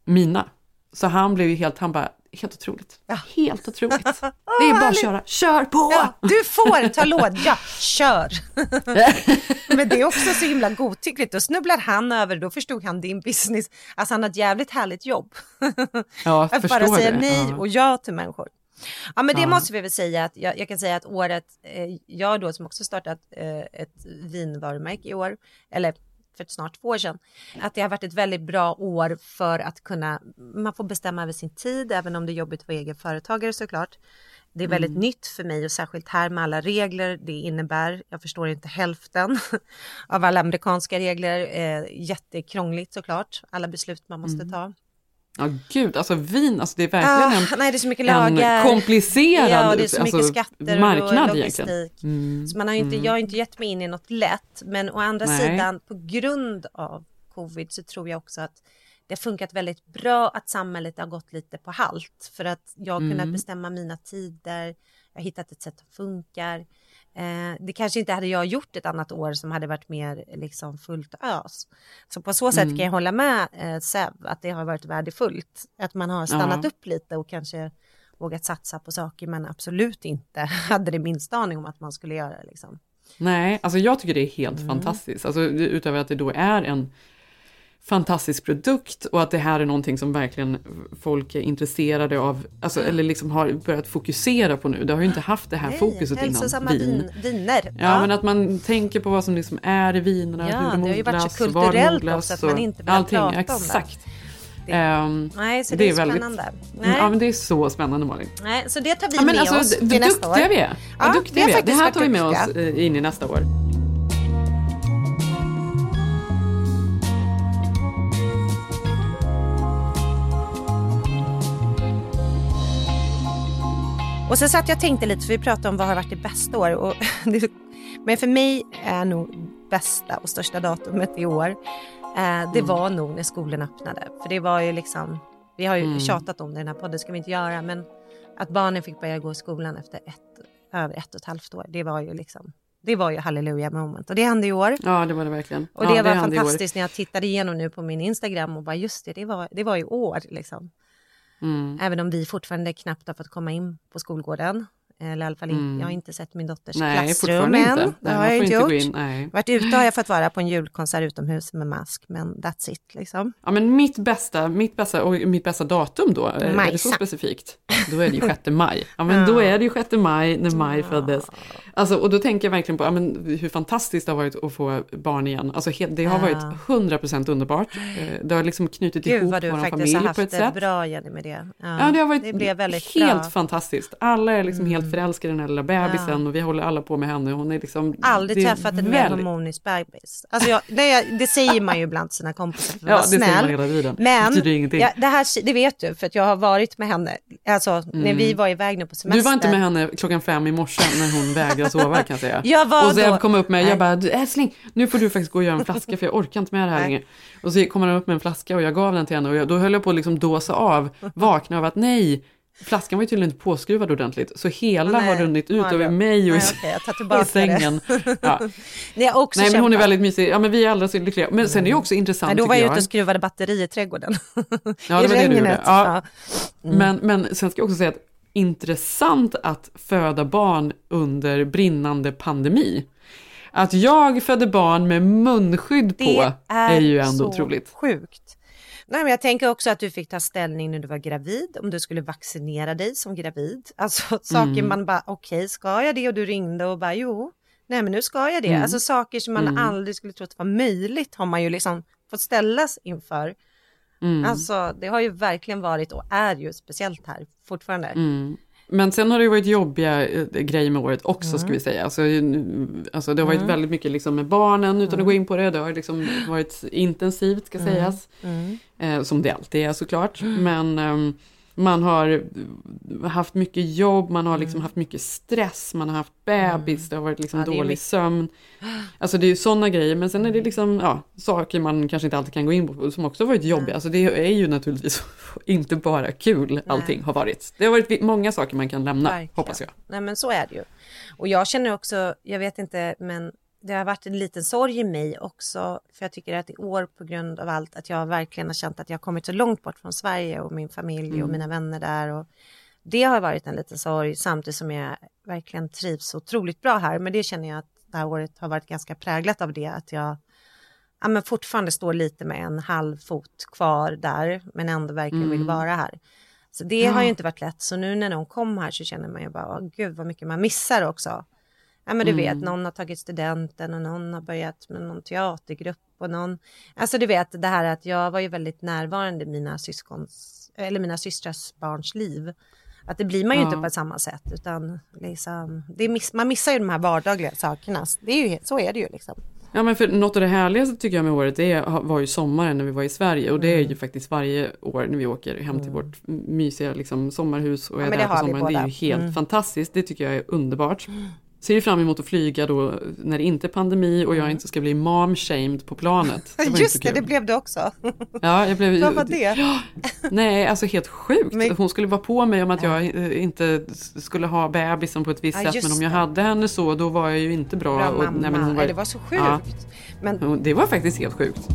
mina. Så han blev ju helt, han bara, helt otroligt. Ja. Helt otroligt. <laughs> Det är bara att köra, kör på! Ja, du får ta låd, ja, kör. <laughs> Men det är också så himla godtyckligt. Då snubblar han över, då förstod han din business. Alltså han har ett jävligt härligt jobb. Ja, <laughs> Att förstår bara säga nej och ja till människor. Ja men det Ja. måste vi väl säga att jag, jag kan säga att året, eh, jag då som också startat eh, ett vinvarumärke i år, eller för ett snart två år sedan. Att det har varit ett väldigt bra år för att kunna, man får bestämma över sin tid, även om det är jobbigt att vara egen företagare såklart. Det är väldigt Mm. nytt för mig och särskilt här med alla regler det innebär. Jag förstår inte hälften <laughs> av alla amerikanska regler. Eh, jättekrångligt såklart, alla beslut man måste Mm. ta. Ja gud, alltså vin, alltså det är verkligen Ah, en, nej, det är så mycket en lagar. komplicerad Ja, det är så alltså, mycket skatter marknad och logistik. Mm, Så man har inte, mm. jag har inte gett mig in i något lätt, men å andra Nej. sidan på grund av covid så tror jag också att det har funkat väldigt bra att samhället har gått lite på halt för att jag har kunnat Mm. bestämma mina tider. Jag har hittat ett sätt som funkar. Eh, det kanske inte hade jag gjort ett annat år som hade varit mer liksom fullt ös. Så på så sätt Mm. kan jag hålla med eh, Sev att det har varit värdefullt. Att man har stannat Ja. upp lite och kanske vågat satsa på saker man absolut inte <laughs> hade det minsta aning om att man skulle göra. Liksom. Nej, alltså jag tycker det är helt Mm. fantastiskt. Alltså, utöver att det då är en fantastisk produkt och att det här är någonting som verkligen folk är intresserade av, alltså, eller liksom har börjat fokusera på nu. Det har ju inte haft det här fokuset innan, vin. vin, viner. Ja, men att man tänker på vad som liksom är i vinerna, Ja, hur de det har ju varit så odlas, var de kulturellt odlas också att man inte vill allting. prata om det. Exakt. Det- Ehm, Nej, så det är spännande. Nej. Ja, men det är så spännande Malin. Nej, så det tar vi Ja, med alltså, oss till nästa år. vi är. Ja, Vad duktiga vi är. Det faktiskt här tar vi med oss eh, in i nästa år. Och sen satt jag och tänkte lite, för vi pratade om vad har varit det bästa år. Och <laughs> det, men för mig är nog bästa och största datumet i år, eh, det var nog när skolan öppnade. För det var ju liksom, vi har ju Mm. tjatat om det i den här podden, ska vi inte göra, men att barnen fick börja gå i skolan efter ett, över ett och ett halvt år, det var ju liksom, det var ju halleluja moment. Och det hände i år. Ja, det var det verkligen. Och ja, det var hände i år. fantastiskt när jag tittade igenom nu på min Instagram och bara just det, det var, det var i år liksom. Mm. Även om vi fortfarande knappt har fått komma in på skolgården. Eller i alla fall, Mm. jag har inte sett min dotters Nej, klassrum än. inte. Det har jag inte gjort. in, nej. Varit ute har jag fått vara på en julkonsert utomhus med mask, men that's it liksom. Ja, men mitt bästa, mitt bästa, och mitt bästa datum då, är- är det så specifikt? <laughs> Då är det ju 6 maj. Ja, men då är det ju 6 maj när maj föddes. Alltså, och då tänker jag verkligen på ja, men, hur fantastiskt det har varit att få barn igen. Alltså, det har Ja. varit 100% underbart. Eh, Det har liksom knutit Gud ihop vad du vår faktiskt familj har på haft ett det sätt. bra Jenny med det. Ja, det har varit det blev väldigt helt bra. Mm. fantastiskt. Alla är liksom helt förälskade i den här lilla bebisen och vi håller alla på med henne. Hon är liksom... Aldrig det träffat en mer harmonisk bebis. Alltså jag, det, det säger man ju ibland till sina kompisar för att Ja, vara det snäll. Det Men ja, det, här, det vet du för att jag har varit med henne. Alltså när Mm. vi var iväg nu på semester. Du var inte med henne klockan fem i morse när hon vägrade sova kan jag säga. <laughs> Jag var och Zev kom upp med, jag bara, "Du, älskling, nu får du faktiskt gå och göra en flaska för jag orkar inte med det här längre. Och så kom han upp med en flaska och jag gav den till henne och jag, då höll jag på att liksom dåsa av, <laughs> vakna av att nej, flaskan var ju tydligen inte påskruvad ordentligt. Så hela Nej, har runnit ut över mig och i, Nej, jag tillbaka i sängen. det. <laughs> Ja. Har också Nej men hon är väldigt mysig, ja men vi är så lyckliga. Men sen är det också intressant Nej, då var tycker jag ute och skruvade batteri i trädgården. <laughs> Ja, I det det regnet. Ja. Mm. Men, men sen ska jag också säga att intressant att föda barn under brinnande pandemi. Att jag födde barn med munskydd på Det är, ju ändå så otroligt. sjukt. Nej, men jag tänker också att du fick ta ställning när du var gravid, om du skulle vaccinera dig som gravid. <laughs> Alltså saker Mm. man bara, okej, ska jag det? Och du ringde och bara, jo, nej men nu ska jag det. Mm. Alltså saker som man Mm. aldrig skulle trott var möjligt har man ju liksom fått ställas inför. Mm. Alltså det har ju verkligen varit och är ju speciellt här fortfarande. Mm. Men sen har det varit jobbiga eh, grejer med året också ska Mm. vi säga. Alltså, eh, alltså det har varit Mm. väldigt mycket liksom med barnen utan Mm. att gå in på det. Det har liksom varit intensivt ska Mm. sägas. Mm. Eh, som det alltid är såklart. Men ehm, man har haft mycket jobb, man har liksom haft mycket stress, man har haft bebis, det har varit liksom Mm. Ja, dålig mycket. sömn. Alltså det är ju sådana grejer, men sen är det liksom ja, saker man kanske inte alltid kan gå in på som också varit jobbiga. Alltså det är ju naturligtvis <laughs> inte bara kul allting har varit. Det har varit många saker man kan lämna, Verkligen. hoppas jag. Nej men så är det ju. Och jag känner också, jag vet inte, men det har varit en liten sorg i mig också. För jag tycker att i år på grund av allt att jag verkligen har känt att jag har kommit så långt bort från Sverige och min familj och Mm. mina vänner där. Och det har varit en liten sorg samtidigt som jag verkligen trivs otroligt bra här. Men det känner jag att det här året har varit ganska präglat av det. Att jag ja, men fortfarande står lite med en halv fot kvar där men ändå verkligen vill Mm. vara här. Så det Ja. har ju inte varit lätt. Så nu när de kom här så känner man ju bara, åh, gud vad mycket man missar också. Ja men du Mm. vet, någon har tagit studenten och någon har börjat med någon teatergrupp och någon... Alltså du vet det här att jag var ju väldigt närvarande i mina syskons, eller mina systrars barns liv. Att det blir man ju Ja. inte på samma sätt utan liksom, miss, man missar ju de här vardagliga sakerna. Det är ju, så är det ju liksom. Ja men för något av det härligaste tycker jag med året det var ju sommaren när vi var i Sverige och det Mm. är ju faktiskt varje år när vi åker hem till vårt mysiga liksom, sommarhus och Ja, är men där det på sommaren. Det är ju helt Mm. fantastiskt, det tycker jag är underbart. Ser ju fram emot att flyga då när det inte är pandemi och jag inte ska bli mom-shamed på planet. <laughs> Det var Just det, det blev det också. <laughs> Ja, jag blev Vad var det? Nej, alltså helt sjukt. Hon skulle vara på mig om att jag eh, inte skulle ha bebisen på ett visst Ja, sätt. Men om jag hade henne så, då var jag ju inte bra. Bra och, mamma. men hon Nej, det var så sjukt. Men- Hon- Det var faktiskt helt sjukt.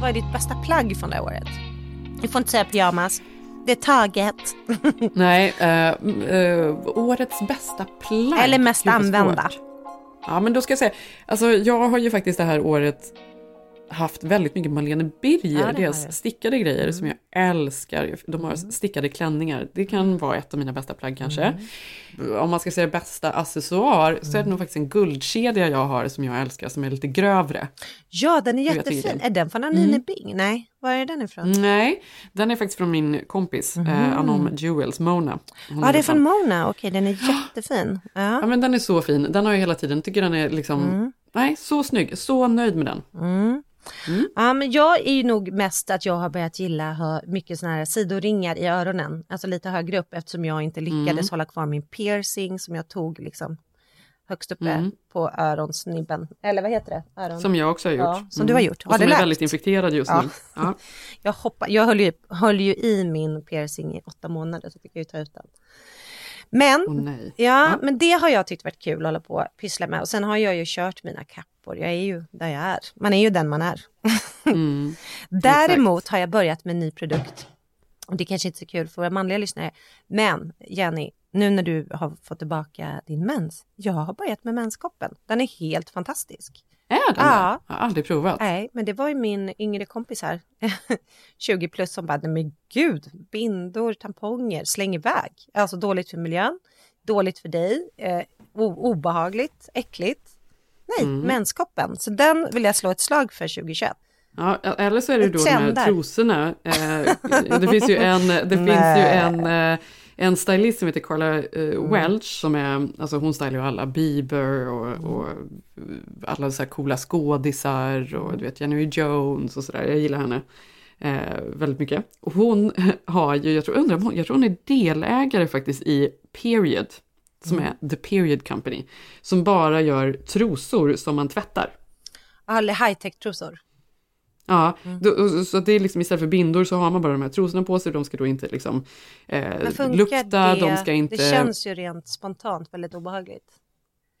Vad är ditt bästa plagg från det här året? Du får inte säga pyjamas. Det är taget. <laughs> Nej, eh, eh, årets bästa plagg. Eller mest använda. Ja, men då ska jag säga, alltså jag har ju faktiskt det här året haft väldigt mycket Malene Ja, Birger, har deras stickade grejer Mm. som jag älskar. De har stickade klänningar, det kan vara ett av mina bästa plagg kanske. Mm. Om man ska säga bästa accessoar så är det nog faktiskt en guldkedja jag har som jag älskar, som är lite grövre. Ja, den är jättefin. Är den från Anine Mm. Bing? Nej, var är den ifrån? Nej, den är faktiskt från min kompis, eh, Anom Jewels, Mona. Hon Mm. Ja, det är från. Mona. Okej, den är jättefin. Ja. Ja men den är så fin, den har jag hela tiden, tycker den är liksom, Mm. nej så snygg, så nöjd med den. Mm. Ja, men jag är ju nog mest att jag har börjat gilla ha mycket såna här sidoringar i öronen, alltså lite högre upp eftersom jag inte lyckades Mm. hålla kvar min piercing som jag tog liksom högst uppe Mm. på öronsnibben. Eller vad heter det? Öron... Som jag också har gjort. Ja, som du har gjort. Och Har som det är läkt? väldigt infekterad just Ja. nu. Ja. <laughs> Jag, hoppa, jag höll, ju, höll ju i min piercing i åtta månader så fick jag ju ta ut den. Men, Åh, nej. ja, men det har jag tyckt varit kul att hålla på och pyssla med. Och sen har jag ju kört mina kappor. Jag är ju där jag är. Man är ju den man är. Mm. <laughs> Däremot har jag börjat med en ny produkt. Och det kanske inte är så kul för våra manliga lyssnare. Men Jenny, nu när du har fått tillbaka din mens. Jag har börjat med menskoppen. Den är helt fantastisk. Är den Ja. Jag har aldrig provat. Nej, men det var ju min yngre kompis här, <laughs> 20 plus, som bara, men gud, bindor, tamponger, släng iväg. Alltså dåligt för miljön, dåligt för dig, eh, obehagligt, äckligt. Nej, Mm. menskoppen. Så den vill jag slå ett slag för 2021. Ja, eller så är det ju då de här trosorna. Eh, det finns ju en, det finns ju en, eh, en stylist som heter Carla eh, Welch som är, alltså hon stylar ju alla Bieber och, och alla så här coola skådisar och du vet Jenny Jones och sådär. Jag gillar henne eh, väldigt mycket. Och hon <laughs> har ju, jag tror, undrar, jag tror hon är delägare faktiskt i Period, som Mm. är The Period Company, som bara gör trosor som man tvättar. Alla high-tech-trosor. Ja, Mm. då, så det är liksom istället för bindor så har man bara de här trosorna på sig, de ska då inte liksom eh, lukta, det? de ska inte... Det känns ju rent spontant väldigt obehagligt.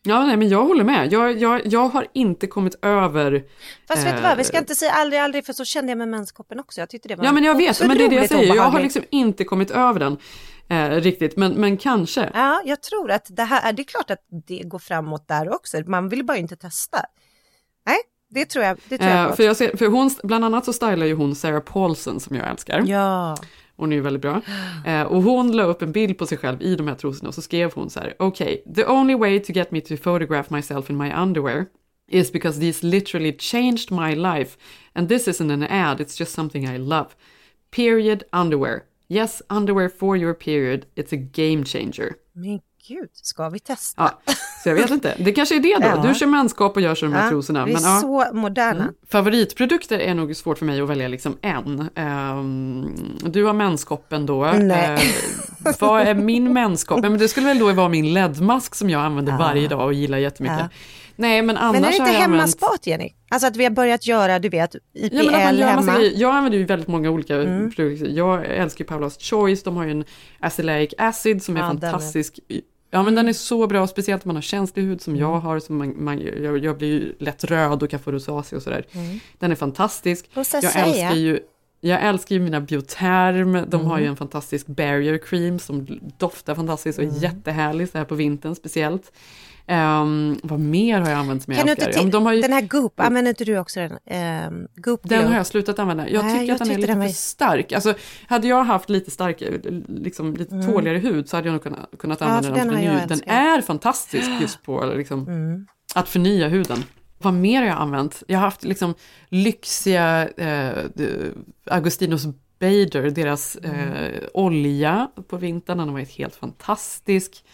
Ja, nej men jag håller med. Jag, jag, jag har inte kommit över... Fast vet du eh, vad, vi ska inte säga aldrig, aldrig, för så kände jag med menskoppen också. Jag tyckte det var Ja men jag vet, men det är det jag säger. Jag har obehagligt. liksom inte kommit över den eh, riktigt, men, men kanske. Ja, jag tror att det här, det är klart att det går framåt där också. Man vill bara inte testa. Nej, det tror jag, det tror jag Eh, för jag ser, för hon, bland annat så stylar ju hon Sarah Paulson som jag älskar. Ja. Hon är ju väldigt bra. Eh, och hon la upp en bild på sig själv i de här trosorna och så skrev hon så här, okej, the only way to get me to photograph myself in my underwear is because these literally changed my life and this isn't an ad, it's just something I love. Period underwear. Yes, underwear for your period, it's a game changer. Men gud, ska vi testa? Ja, så jag vet inte. Det kanske är det då. Ja. Du kör manskap och jag kör de här Ja, trosorna. vi är Men, ja. så moderna. Mm. Favoritprodukter är nog svårt för mig att välja liksom en. Ehm, du har menskoppen då. Nej. Eh, vad är min menskopp? Men det skulle väl då vara min ledmask som jag använder Ja. varje dag och gillar jättemycket. Nej men annars Men är det inte använt... hemmaspat Jenny? Alltså att vi har börjat göra, du vet, IPL Ja, men att man gör massa hemma. grejer. Jag använder ju väldigt många olika Mm. produkter. Jag älskar ju Paula's Choice, de har ju en acelaic acid som är Ja, den är- fantastisk. Ja men den är så bra, speciellt om man har känslig hud som Mm. jag har. Som man, man, jag, jag blir ju lätt röd och kan få rosacea och sådär. Mm. Den är fantastisk. Rosacea? Jag älskar ju Jag älskar ju mina Bioterm, de har ju en fantastisk barrier cream som doftar fantastiskt och är jättehärlig så här på vintern speciellt. Ehm, vad mer har jag använt som jag Kan du älskar? inte Ja, de har ju, Den här Goop, använder inte du också den? Um, Goop den har jag slutat använda. Jag Nej, tycker jag att den är lite den var- för stark. Alltså, hade jag haft lite starkare, liksom lite Mm. tåligare hud så hade jag nog kunnat, kunnat Ja, använda för den. den den, jag den är fantastisk just på liksom, Mm. att förnya huden. Vad mer har jag använt? Jag har haft liksom lyxiga eh, Agostinos Bader, deras Mm. eh, olja på vintern, den har varit helt fantastisk.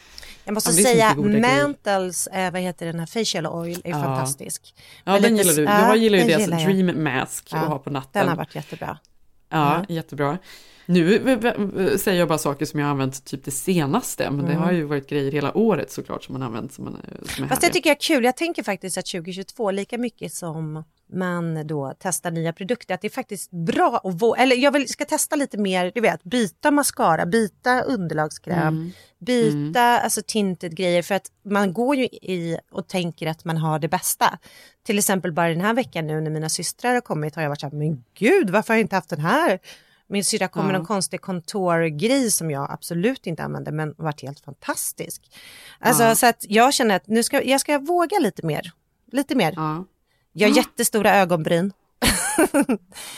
Jag måste Ja, säga. Mantles, eh, vad heter den här facial oil, är Ja. fantastisk. Ja, Med den lite- gillar du. ja, Jag gillar ju deras gillar jag. Dream Mask Ja, att ha på natten. Den har varit jättebra. Ja, Mm. jättebra. Nu säger jag bara saker som jag har använt typ det senaste, men det Mm. har ju varit grejer hela året såklart som man använt som, man, som är Fast det tycker jag är kul. Jag tänker faktiskt att 2022, lika mycket som man då testar nya produkter, att det är faktiskt bra att våga, eller jag vill, ska testa lite mer, du vet, byta mascara, byta underlagskräm, Mm. byta alltså tinted grejer för att man går ju i och tänker att man har det bästa. Till exempel bara den här veckan nu när mina systrar har kommit har jag varit så här, men gud varför har jag inte haft den här? Min syrra kom med Ja. någon konstig contour-grej som jag absolut inte använde men varit helt fantastisk. Alltså Ja. så att jag känner att nu ska jag ska våga lite mer. Lite mer. Ja. Jag har jättestora ögonbryn. <laughs>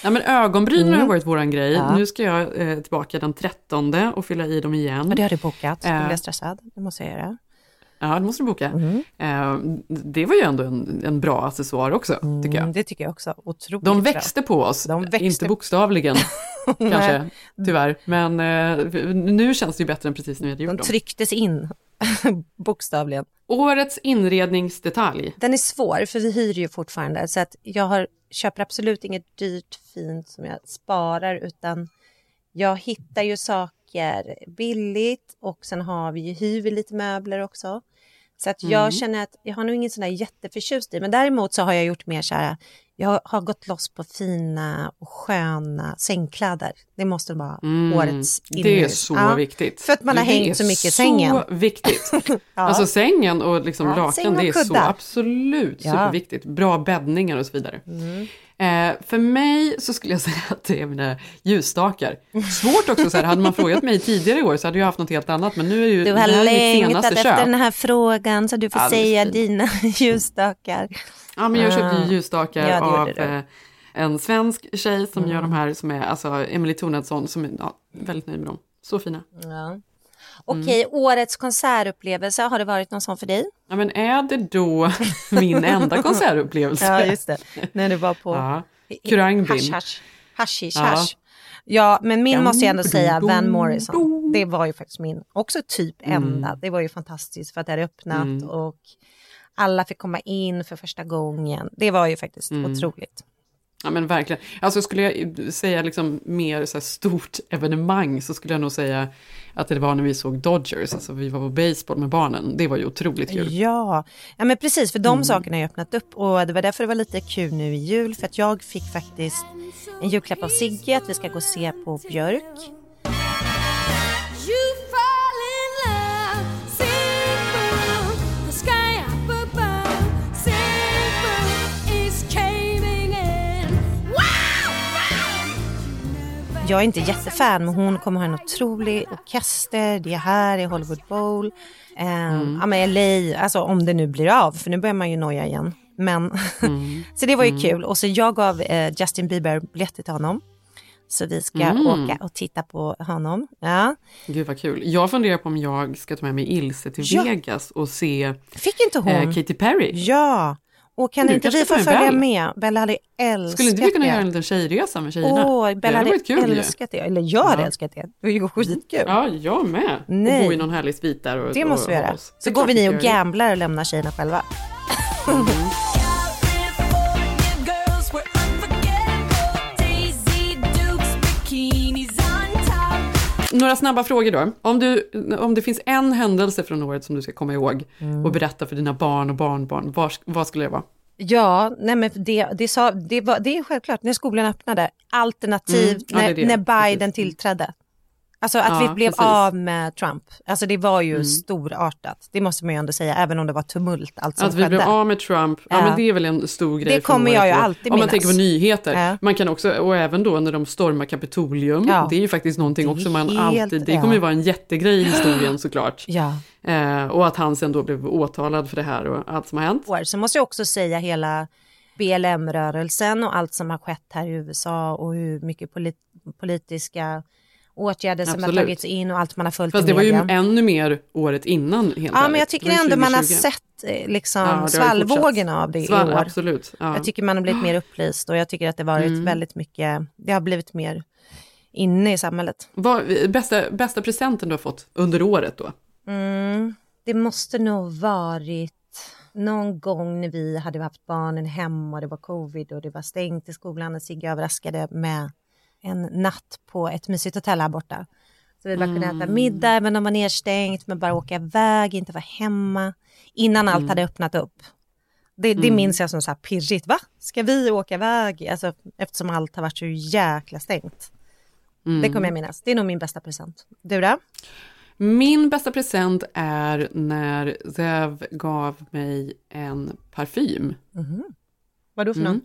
Ja, men ögonbrynen Mm. har varit våran grej. Ja. Nu ska jag eh, tillbaka den 13 och fylla i dem igen. Och det har du bokat. Eh. blir jag stressad. Det måste jag göra. Ja, det måste du boka. Mm. Eh, det var ju ändå en, en bra accessoar också, tycker jag. Mm, det tycker jag också. Otroligt De bra. växte på oss, De växte. inte bokstavligen <laughs> kanske, tyvärr. Men eh, nu känns det ju bättre än precis när vi hade gjort De dem. trycktes in, <laughs> bokstavligen. Årets inredningsdetalj. Den är svår, för vi hyr ju fortfarande. Så att jag har, köper absolut inget dyrt, fint som jag sparar, utan jag hittar ju saker billigt och sen har vi ju, hyr vi lite möbler också. Så att jag Mm. känner att jag har nog ingen sån där jätteförtjust i, men däremot så har jag gjort mer så här, jag har gått loss på fina och sköna sängkläder. Det måste vara Mm, årets Det är så Ja, viktigt. För att man har Det är hängt så mycket i sängen. så viktigt. <laughs> Ja. <laughs> Alltså sängen och liksom Ja, lakan, det är så kuddar. absolut Ja. superviktigt. Bra bäddningar och så vidare. Mm. Eh, för mig så skulle jag <laughs> säga att det är mina ljusstakar. Svårt också, så här, hade man frågat mig tidigare i år så hade jag haft något helt annat, men nu är ju Du har längtat efter köp. den här frågan så du får Alldeles säga fint. dina <laughs> ljusstakar. Ja, men jag köpte Ah. ju ljusstakar Ja, av eh, en svensk tjej som Mm. gör de här, som är alltså Emily Tornadsson, som är ja, väldigt nöjd med dem. Så fina. Ja. Okej, årets konsertupplevelse, har det varit någon sån för dig? Ja, men är det då <laughs> min enda konsertupplevelse? Ja, just det. När du var på Ja. Kurangbin. Hash, hash. Hashish, Ja. hash. Ja, men min måste jag ändå säga, Van Morrison. Det var ju faktiskt min, också typ Mm. enda. Det var ju fantastiskt för att det hade öppnat Mm. och alla fick komma in för första gången. Det var ju faktiskt Mm. otroligt. Ja men verkligen. Alltså skulle jag säga liksom mer så här stort evenemang så skulle jag nog säga att det var när vi såg Dodgers, alltså vi var på baseball med barnen. Det var ju otroligt kul. Ja, ja men precis för de Mm. sakerna har ju öppnat upp och det var därför det var lite kul nu i jul för att jag fick faktiskt en julklapp av Sigge att vi ska gå och se på Björk. Jag är inte jättefan men hon kommer ha en otrolig orkester, det är här i Hollywood Bowl, um, ja men LA, alltså om det nu blir av för nu börjar man ju noja igen. Men <laughs> så det var ju kul och så jag gav eh, Justin Bieber biljetter till honom. Så vi ska Mm. åka och titta på honom. Ja. Gud vad kul. Jag funderar på om jag ska ta med mig Ilse till Ja. Vegas och se Fick inte hon? eh, Katy Perry. Ja, och kan Du inte vi få följa Bell? med? Bella hade älskat Skulle inte vi kunna det. göra en liten tjejresa med tjejerna? Åh, det Bella hade hade varit kul älskat det. Eller jag hade Ja. älskat det. Det var ju skitkul. Ja, jag med. Nej. Och bo i någon härlig svit där. Och, Det måste vi och göra. Det Så går vi ner och det. gamblar och lämnar tjejerna själva. Girls Några snabba frågor då. Om, du, om det finns en händelse från året som du ska komma ihåg Mm. och berätta för dina barn och barnbarn, var, vad skulle det vara? Ja, nej men det, det, sa, det, var, det är självklart när skolan öppnade. Alternativt Mm, ja, när, när Biden tillträdde. Alltså att Ja, vi blev precis. av med Trump. Alltså det var ju Mm. storartat. Det måste man ju ändå säga, även om det var tumult allt som Att vi skedde. blev av med Trump, ja. Ja. men det är väl en stor grej Det kommer jag ju alltid Om man minnas. tänker på nyheter. Ja. Man kan också, och även då när de stormar Kapitolium, Ja. det är ju faktiskt någonting också man helt- alltid, det kommer ju vara en jättegrej i historien <gasps> såklart. Ja. Eh, och att han sen då blev åtalad för det här och allt som har hänt. Så måste jag också säga hela BLM-rörelsen och allt som har skett här i USA och hur mycket polit- politiska åtgärder som har Absolut. tagits in och allt man har följt Fast i det var ju ännu mer året innan. Helt Ja, men jag tycker ändå man har 2020. sett eh, liksom Ja, har svallvågorna av det Svall- i år. Absolut. Ja. Jag tycker man har blivit mer upplyst och jag tycker att det varit Mm. väldigt mycket, det har blivit mer inne i samhället. Vad, bästa, bästa presenten du har fått under året då? Mm, det måste nog varit någon gång när vi hade haft barnen hemma och det var covid och det var stängt i skolan och Sigge överraskade med en natt på ett mysigt hotell här borta. Så vi bara kunde äta middag även om det var nedstängt, men bara åka iväg, inte vara hemma innan allt hade öppnat upp. Det, det Mm. minns jag som så här pirrigt. Va? Ska vi åka iväg? Alltså, eftersom allt har varit så jäkla stängt. Mm. Det kommer jag minnas. Det är nog min bästa present. Du då? Min bästa present är när Zev gav mig en parfym. Vad då för Mm. någon?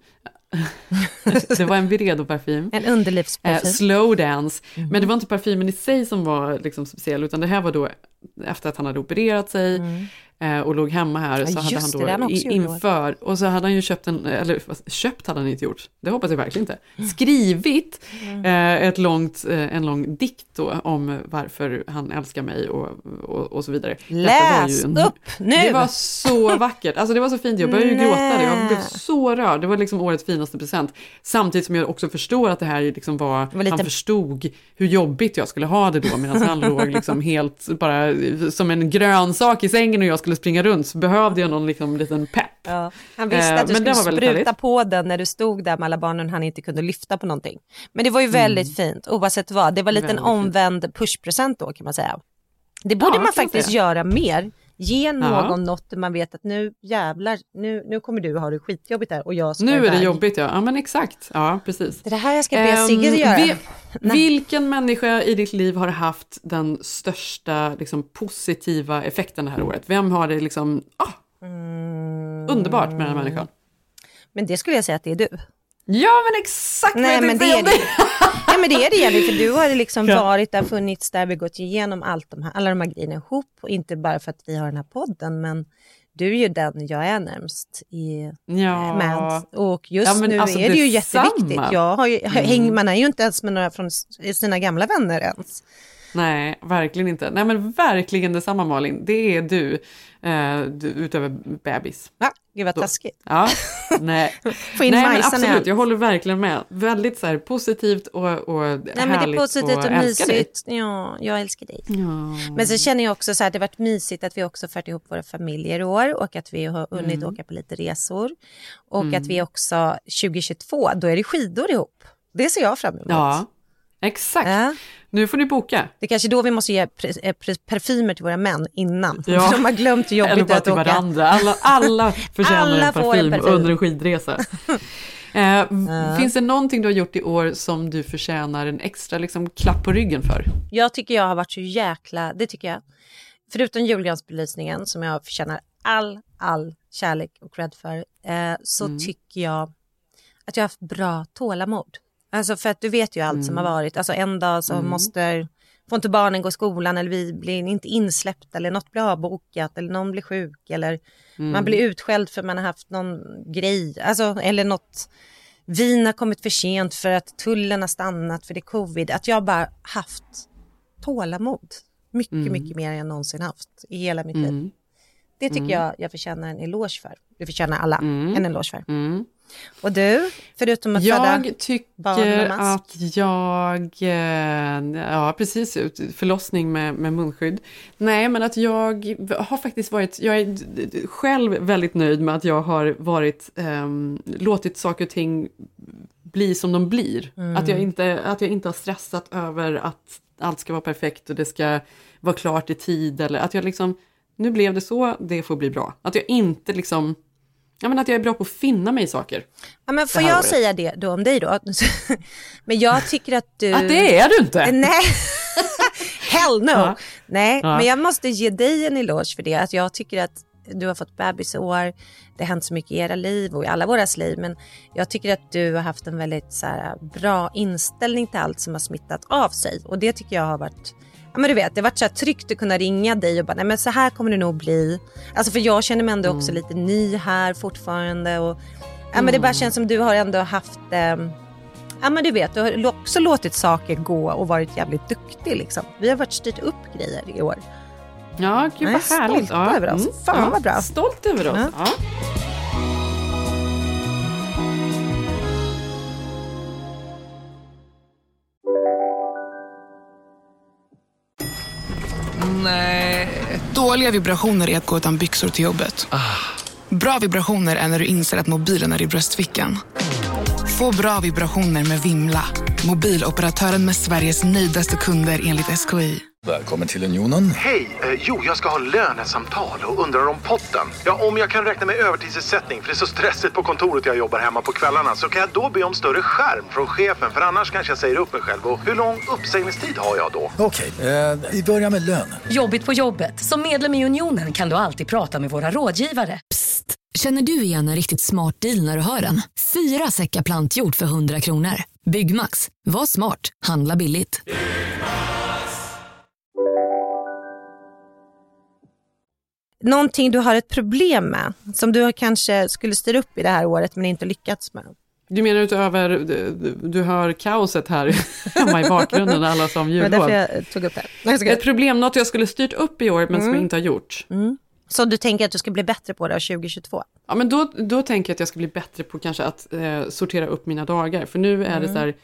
<laughs> det var en Viredo-parfym. En underlivsparfym. Eh, slow dance. Mhm. Men det var inte parfymen i sig som var liksom speciell, utan det här var då efter att han hade opererat sig eh, och låg hemma här. Mm. Ja, så hade han det, då det han inför, och så hade han ju köpt en, eller fast köpt hade han inte gjort, det hoppas jag verkligen inte, Mm. skrivit eh, ett långt, eh, en lång dikt då om varför han älskar mig och, och, och så vidare. Läs ju upp nu! Det var så vackert, alltså det var så fint, jag började ju gråta, jag blev så rörd, det var liksom årets finaste present. Samtidigt som jag också förstår att det här liksom var, var lite- han förstod hur jobbigt jag skulle ha det då medan han låg liksom helt bara som en grönsak i sängen och jag skulle springa runt så behövde jag någon liksom liten pepp. Ja, han visste Eh, att du det skulle spruta härligt. på den när du stod där med alla barnen han inte kunde lyfta på någonting. Men det var ju Mm. väldigt fint oavsett vad. Det var lite en omvänd pushpresent då kan man säga. Det borde Ja, man faktiskt göra mer. Ge någon Ja. något där man vet att nu jävlar, nu, nu kommer du ha det skitjobbigt här och jag ska Nu är det jobbigt ja, ja men exakt, ja precis. Det är det här jag ska be Ehm, Sigge göra. vi- vilken människa i ditt liv har haft den största liksom, positiva effekten det här året? Vem har det liksom, ah, Mm. underbart med den här människan? Men det skulle jag säga att det är du. Ja men exakt vad Nej jag men det är det. <laughs> Ja men det är det Jenny, för du har liksom Ja. varit där, funnits där, vi har gått igenom allt de här, alla de här grejerna ihop. Och inte bara för att vi har den här podden, men du är ju den jag är närmst i Ja. med. Och just Ja, men nu alltså är det ju detsamma. jätteviktigt. Jag har ju, Mm. häng, man är ju inte ens med några från sina gamla vänner ens. Nej, verkligen inte. Nej men verkligen detsamma Malin, det är du, eh, du utöver bebis. Va? Gud vad taskigt. Ja, nej. <laughs> Få in nej men absolut, jag håller verkligen med. Väldigt så här positivt och, och Nej, men det är härligt positivt och, dig. mysigt. Ja, jag älskar dig. Ja. Men så känner jag också så här, det har varit mysigt att vi också fört ihop våra familjer i år och att vi har hunnit Mm. åka på lite resor. Och Mm. att vi också 2022, då är det skidor ihop. Det ser jag fram emot. Ja, exakt. Ja. Nu får ni boka. Det är kanske då vi måste ge eh, parfymer till våra män innan. Ja. För de har glömt hur jobbigt det är att åka. varandra. Alla, alla <laughs> förtjänar Alla en, parfym en parfym. under en skidresa. <laughs> Eh, Finns det någonting du har gjort i år som du förtjänar en extra liksom, klapp på ryggen för? Jag tycker jag har varit så jäkla, det tycker jag. Förutom julgransbelysningen som jag förtjänar all, all kärlek och cred för, eh, så Mm. tycker jag att jag har haft bra tålamod. Alltså för att du vet ju allt som har varit. Alltså en dag så Mm. måste, får inte barnen gå i skolan eller vi blir inte insläppta eller något blir avbokat eller någon blir sjuk eller Mm. man blir utskälld för man har haft någon grej, alltså eller något vin har kommit för sent för att tullen har stannat för det är covid. Att jag bara haft tålamod. Mycket, Mm. mycket mer än jag någonsin haft i hela mitt liv. Mm. Det tycker Mm. jag jag förtjänar en eloge för. Det förtjänar alla Mm. en eloge för. Mm. Och du, förutom att föda Jag tycker att jag, eh, ja precis, förlossning med, med munskydd. Nej, men att jag har faktiskt varit, jag är själv väldigt nöjd med att jag har varit, ehm, låtit saker och ting bli som de blir. Mm. Att, jag inte, att jag inte har stressat över att allt ska vara perfekt och det ska vara klart i tid. Eller att jag liksom, nu blev det så, det får bli bra. Att jag inte liksom, ja men att jag är bra på att finna mig i saker. Ja, men får jag året. säga det då om dig då? <laughs> men jag tycker att du... Att det är du inte! Nej, <laughs> Hell no! Ja. Nej, Ja. men jag måste ge dig en eloge för det. Att jag tycker att du har fått bebisår, det har hänt så mycket i era liv och i alla våras liv. Men jag tycker att du har haft en väldigt så här, bra inställning till allt som har smittat av sig. Och det tycker jag har varit men du vet, det har varit så tryggt att kunna ringa dig och bara, nej men så här kommer det nog bli. Alltså för jag känner mig ändå också lite ny här fortfarande. Och, ja, men det bara känns som du har ändå haft, eh, ja men du vet, du har också låtit saker gå och varit jävligt duktig liksom. Vi har varit styrt upp grejer i år. Ja, gud Jag är vad härligt. stolt över oss. Fan, vad bra. Stolt över oss. Ja. Ja. Nej. Dåliga vibrationer är att gå utan byxor till jobbet. Bra vibrationer är när du inser att mobilen är i bröstfickan. Få bra vibrationer med Vimla. Mobiloperatören med Sveriges nöjdaste kunder enligt SKI. Välkommen till Unionen. Hej! Eh, jo, jag ska ha lönesamtal och undrar om potten. Ja, om jag kan räkna med övertidsersättning för det är så stressigt på kontoret jag jobbar hemma på kvällarna så kan jag då be om större skärm från chefen för annars kanske jag säger upp mig själv. Och hur lång uppsägningstid har jag då? Okej, eh, vi börjar med lön. Jobbigt på jobbet. Som medlem i Unionen kan du alltid prata med våra rådgivare. Psst! Känner du igen en riktigt smart deal när du hör den? Fyra säckar plantjord för 100 kronor. Byggmax. Var smart. Handla billigt. Någonting du har ett problem med, som du kanske skulle styra upp i det här året men inte lyckats med. Du menar utöver, du, du hör kaoset här hemma i bakgrunden, alla som Det var därför jullov. jag tog upp det. Nej. Ett problem, något jag skulle styrt upp i år men som Mm. jag inte har gjort. Mm. Så du tänker att du ska bli bättre på det 2022? Ja, men då, då tänker jag att jag ska bli bättre på kanske att eh, sortera upp mina dagar. För nu är det Mm. så här,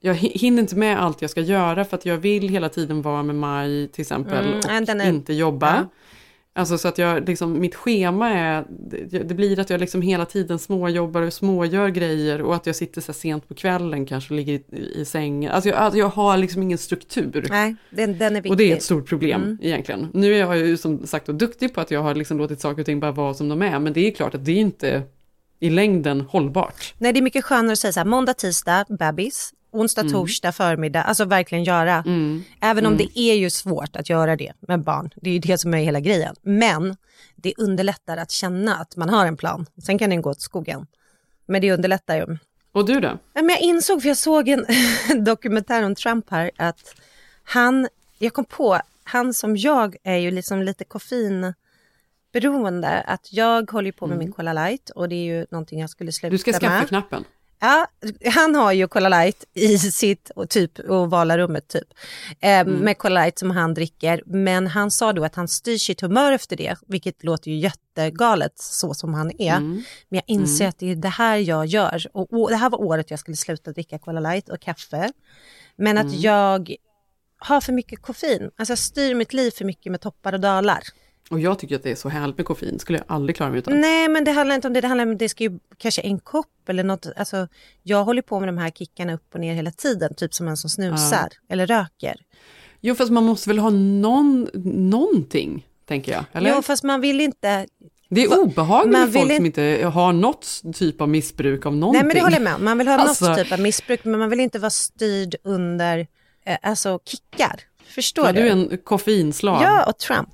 jag hi- hinner inte med allt jag ska göra för att jag vill hela tiden vara med Maj till exempel Mm, och inte jobba. Ja. Alltså så att jag, liksom, mitt schema är, det, blir att jag liksom hela tiden småjobbar och smågör grejer och att jag sitter så sent på kvällen kanske och ligger i, i sängen. Alltså jag, alltså jag har liksom ingen struktur. Nej, den, den är viktig. Och det är ett stort problem Mm. egentligen. Nu är jag ju som sagt då duktig på att jag har liksom låtit saker och ting bara vara som de är, men det är klart att det är inte i längden hållbart. Nej, det är mycket skönare att säga så här, måndag, tisdag, bebis, onsdag, Mm. torsdag, förmiddag, alltså verkligen göra. Även om Mm. det är ju svårt att göra det med barn, det är ju det som är hela grejen. Men det underlättar att känna att man har en plan. Sen kan den gå åt skogen. Men det underlättar ju. Och du då? Men jag insåg, för jag såg en <laughs> dokumentär om Trump här, att han, jag kom på, han som jag är ju liksom lite koffeinberoende. Att jag håller på med min Cola Light och det är ju någonting jag skulle sluta Mm. Du ska skaffa med. knappen. Ja, han har ju Cola Light i sitt och typ ovala rummet typ. Eh, Mm. Med Cola Light som han dricker. Men han sa då att han styr sitt humör efter det, vilket låter ju jättegalet så som han är. Mm. Men jag inser Mm. att det är det här jag gör. Och, och det här var året jag skulle sluta dricka Cola Light och kaffe. Men att Mm. jag har för mycket koffein. Alltså jag styr mitt liv för mycket med toppar och dalar. Och jag tycker att det är så härligt med koffein, skulle jag aldrig klara mig utan. Nej, men det handlar inte om det. Det handlar om det ska ju kanske en kopp eller något. Alltså, jag håller på med de här kickarna upp och ner hela tiden, typ som en som snusar eller röker. Jo, fast man måste väl ha någon, någonting, tänker jag. Eller? Jo, fast man vill inte... det är obehagligt man med folk som inte har något typ av missbruk av någonting. Nej, men det håller jag med om. Man vill ha Alltså- något typ av missbruk, men man vill inte vara styrd under eh, alltså kickar. Förstår Ja, du? du är en koffeinslav. Ja, och Trump.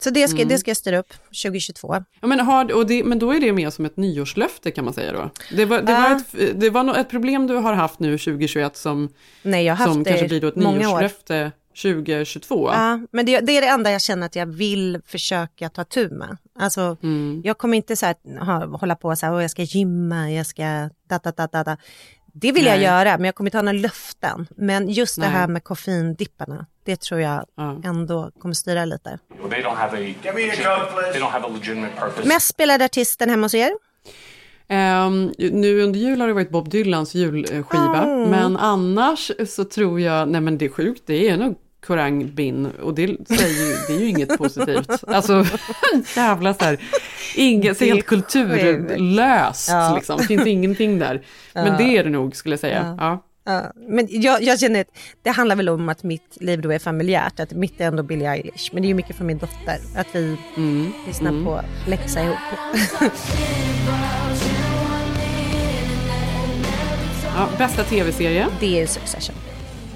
Så det ska, Mm. det ska jag styra upp 2022. Ja, men, har, och det, men då är det mer som ett nyårslöfte kan man säga då. Det var, det Ja. var, ett, det var nå- ett problem du har haft nu 2021 som, Nej, jag har haft som det kanske blir då ett år. nyårslöfte 2022. Ja, men det, det är det enda jag känner att jag vill försöka ta tur med. Alltså, Mm. jag kommer inte så här, ha, hålla på så här, "Åh, jag ska gymma, jag ska da, da, da, da. Det vill jag Nej. göra, men jag kommer inte ha några löften. Men just det Nej. här med koffeindipparna, det tror jag ändå kommer styra lite. Well, a. Mest spelade artisten hemma hos er? Ehm, nu under jul har det varit Bob Dylans julskiva, Mm. men annars så tror jag, nej men det är sjukt, det är nog Korang Bin och det, säger ju, det är ju inget positivt. Alltså <laughs> jävla så här, inget, Det helt kulturlöst Ja. liksom, finns ingenting där. Men Ja. det är det nog skulle jag säga. Ja. Ja. Men jag, jag känner att det handlar väl om att mitt liv då är familjärt, att mitt är ändå Billie Eilish. Men det är ju mycket från min dotter, att vi lyssnar mm. på läxa ihop. <laughs> Ja, bästa tv-serie? Det är Succession.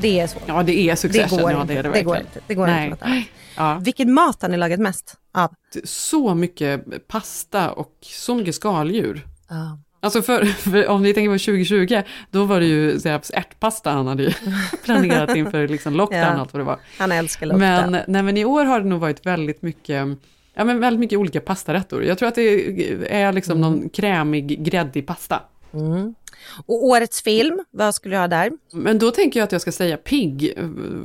Det är så. Ja, det är Succession. Det går ja, det är det, det går inte. Det går Nej. inte något. Ja. Vilken mat har ni lagat mest av? Så mycket pasta och så mycket skaldjur. Ja. Alltså för, för om vi tänker på 2020, då var det ju här, ärtpasta han hade <laughs> planerat inför liksom lockdown Ja. och allt vad det var. Han älskar lockdown. Men, nej, men i år har det nog varit väldigt mycket, ja, men väldigt mycket olika pastarätter. Jag tror att det är liksom någon krämig, gräddig pasta. Mm. Och årets film, vad skulle du ha där? Men då tänker jag att jag ska säga pigg eh,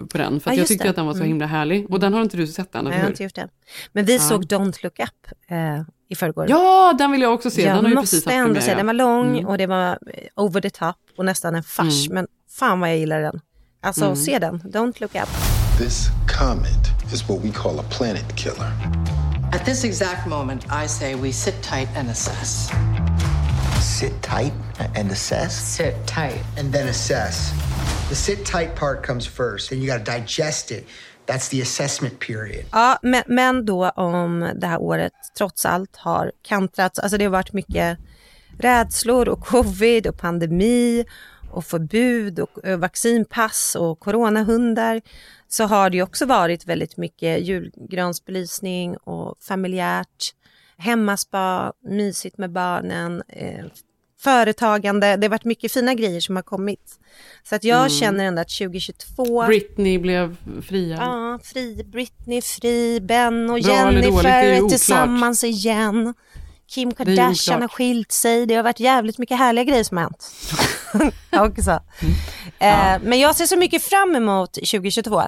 på den, för Ja, jag tyckte det. att den var så Mm. himla härlig. Och den har inte du sett än, Nej, jag har inte gjort det. Men vi Ja. såg Don't Look Up eh, i förrgår. Ja, den vill jag också se. Jag den har ju precis haft ändå säga, den var lång Mm. och det var eh, over the top och nästan en fars. Mm. Men fan vad jag gillar den. Alltså Mm. se den, Don't Look Up. This comet is what we call a planet killer. At this exact moment, I say we sit tight and assess. Sit tight and assess? Sit tight. And then assess. The sit tight part comes first, then you got to digest it. That's the assessment period. Ja, men, men då om det här året trots allt har kantrats, alltså det har varit mycket rädslor och covid och pandemi och förbud och eh, vaccinpass och coronahundar så har det ju också varit väldigt mycket julgransbelysning och familjärt, hemmaspa, mysigt med barnen, eh, företagande. Det har varit mycket fina grejer som har kommit. Så att jag Mm. känner ändå att 2022 Britney blev friad. Ja, fri, Britney fri, Ben och Bra Jennifer är tillsammans igen. Kim Kardashian har skilt sig. Det har varit jävligt mycket härliga grejer som har hänt. <laughs> Också. Mm. Eh, men jag ser så mycket fram emot 2022,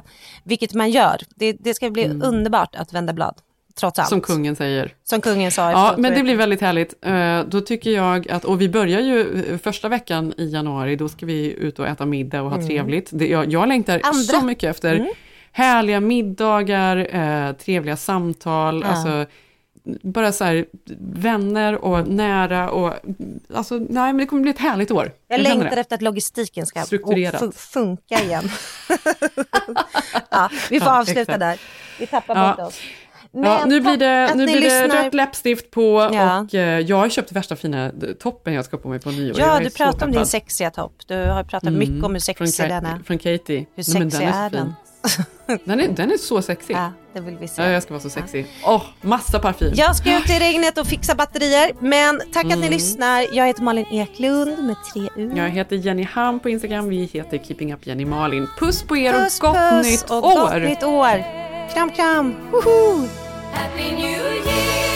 vilket man gör. Det, det ska bli underbart att vända blad, trots allt. Som kungen säger. Som kungen sa. Ja, men det blir väldigt härligt. Eh, Då tycker jag att, och vi börjar ju eh, första veckan i januari, då ska vi ut och äta middag och ha Mm. trevligt. Det, jag, jag längtar Andra. så mycket efter Mm. härliga middagar, eh, trevliga samtal, Ja. alltså bara så här vänner och nära och alltså nej men det kommer bli ett härligt år. Jag känner längtar efter att logistiken ska funka igen. <laughs> <laughs> ja, vi får Ja, avsluta exakt. där. Vi tappar Ja. bort oss. Ja, nu blir det, nu blir det rött läppstift på Ja. och eh, jag har köpt värsta fina toppen jag ska på mig på nyår. Ja, är du pratar om din sexiga topp. Du har pratat Mm, mycket om hur sexig från, Ka- den är. Från Katie. Hur Nej, men sexig den är fin. den? <laughs> Den är, den är så sexig. Ja, det vill vi se. Ja, jag ska vara så sexig. Åh, massa parfym. Jag ska ut i regnet och fixa batterier. Men tack att ni Mm. lyssnar. Jag heter Malin Eklund med tre U. Jag heter Jenny Ham på Instagram. Vi heter Keeping Up Jenny Malin. Puss på er Puss, och gott puss nytt och år! gott nytt år. Kram, kram. Woho! Happy New Year!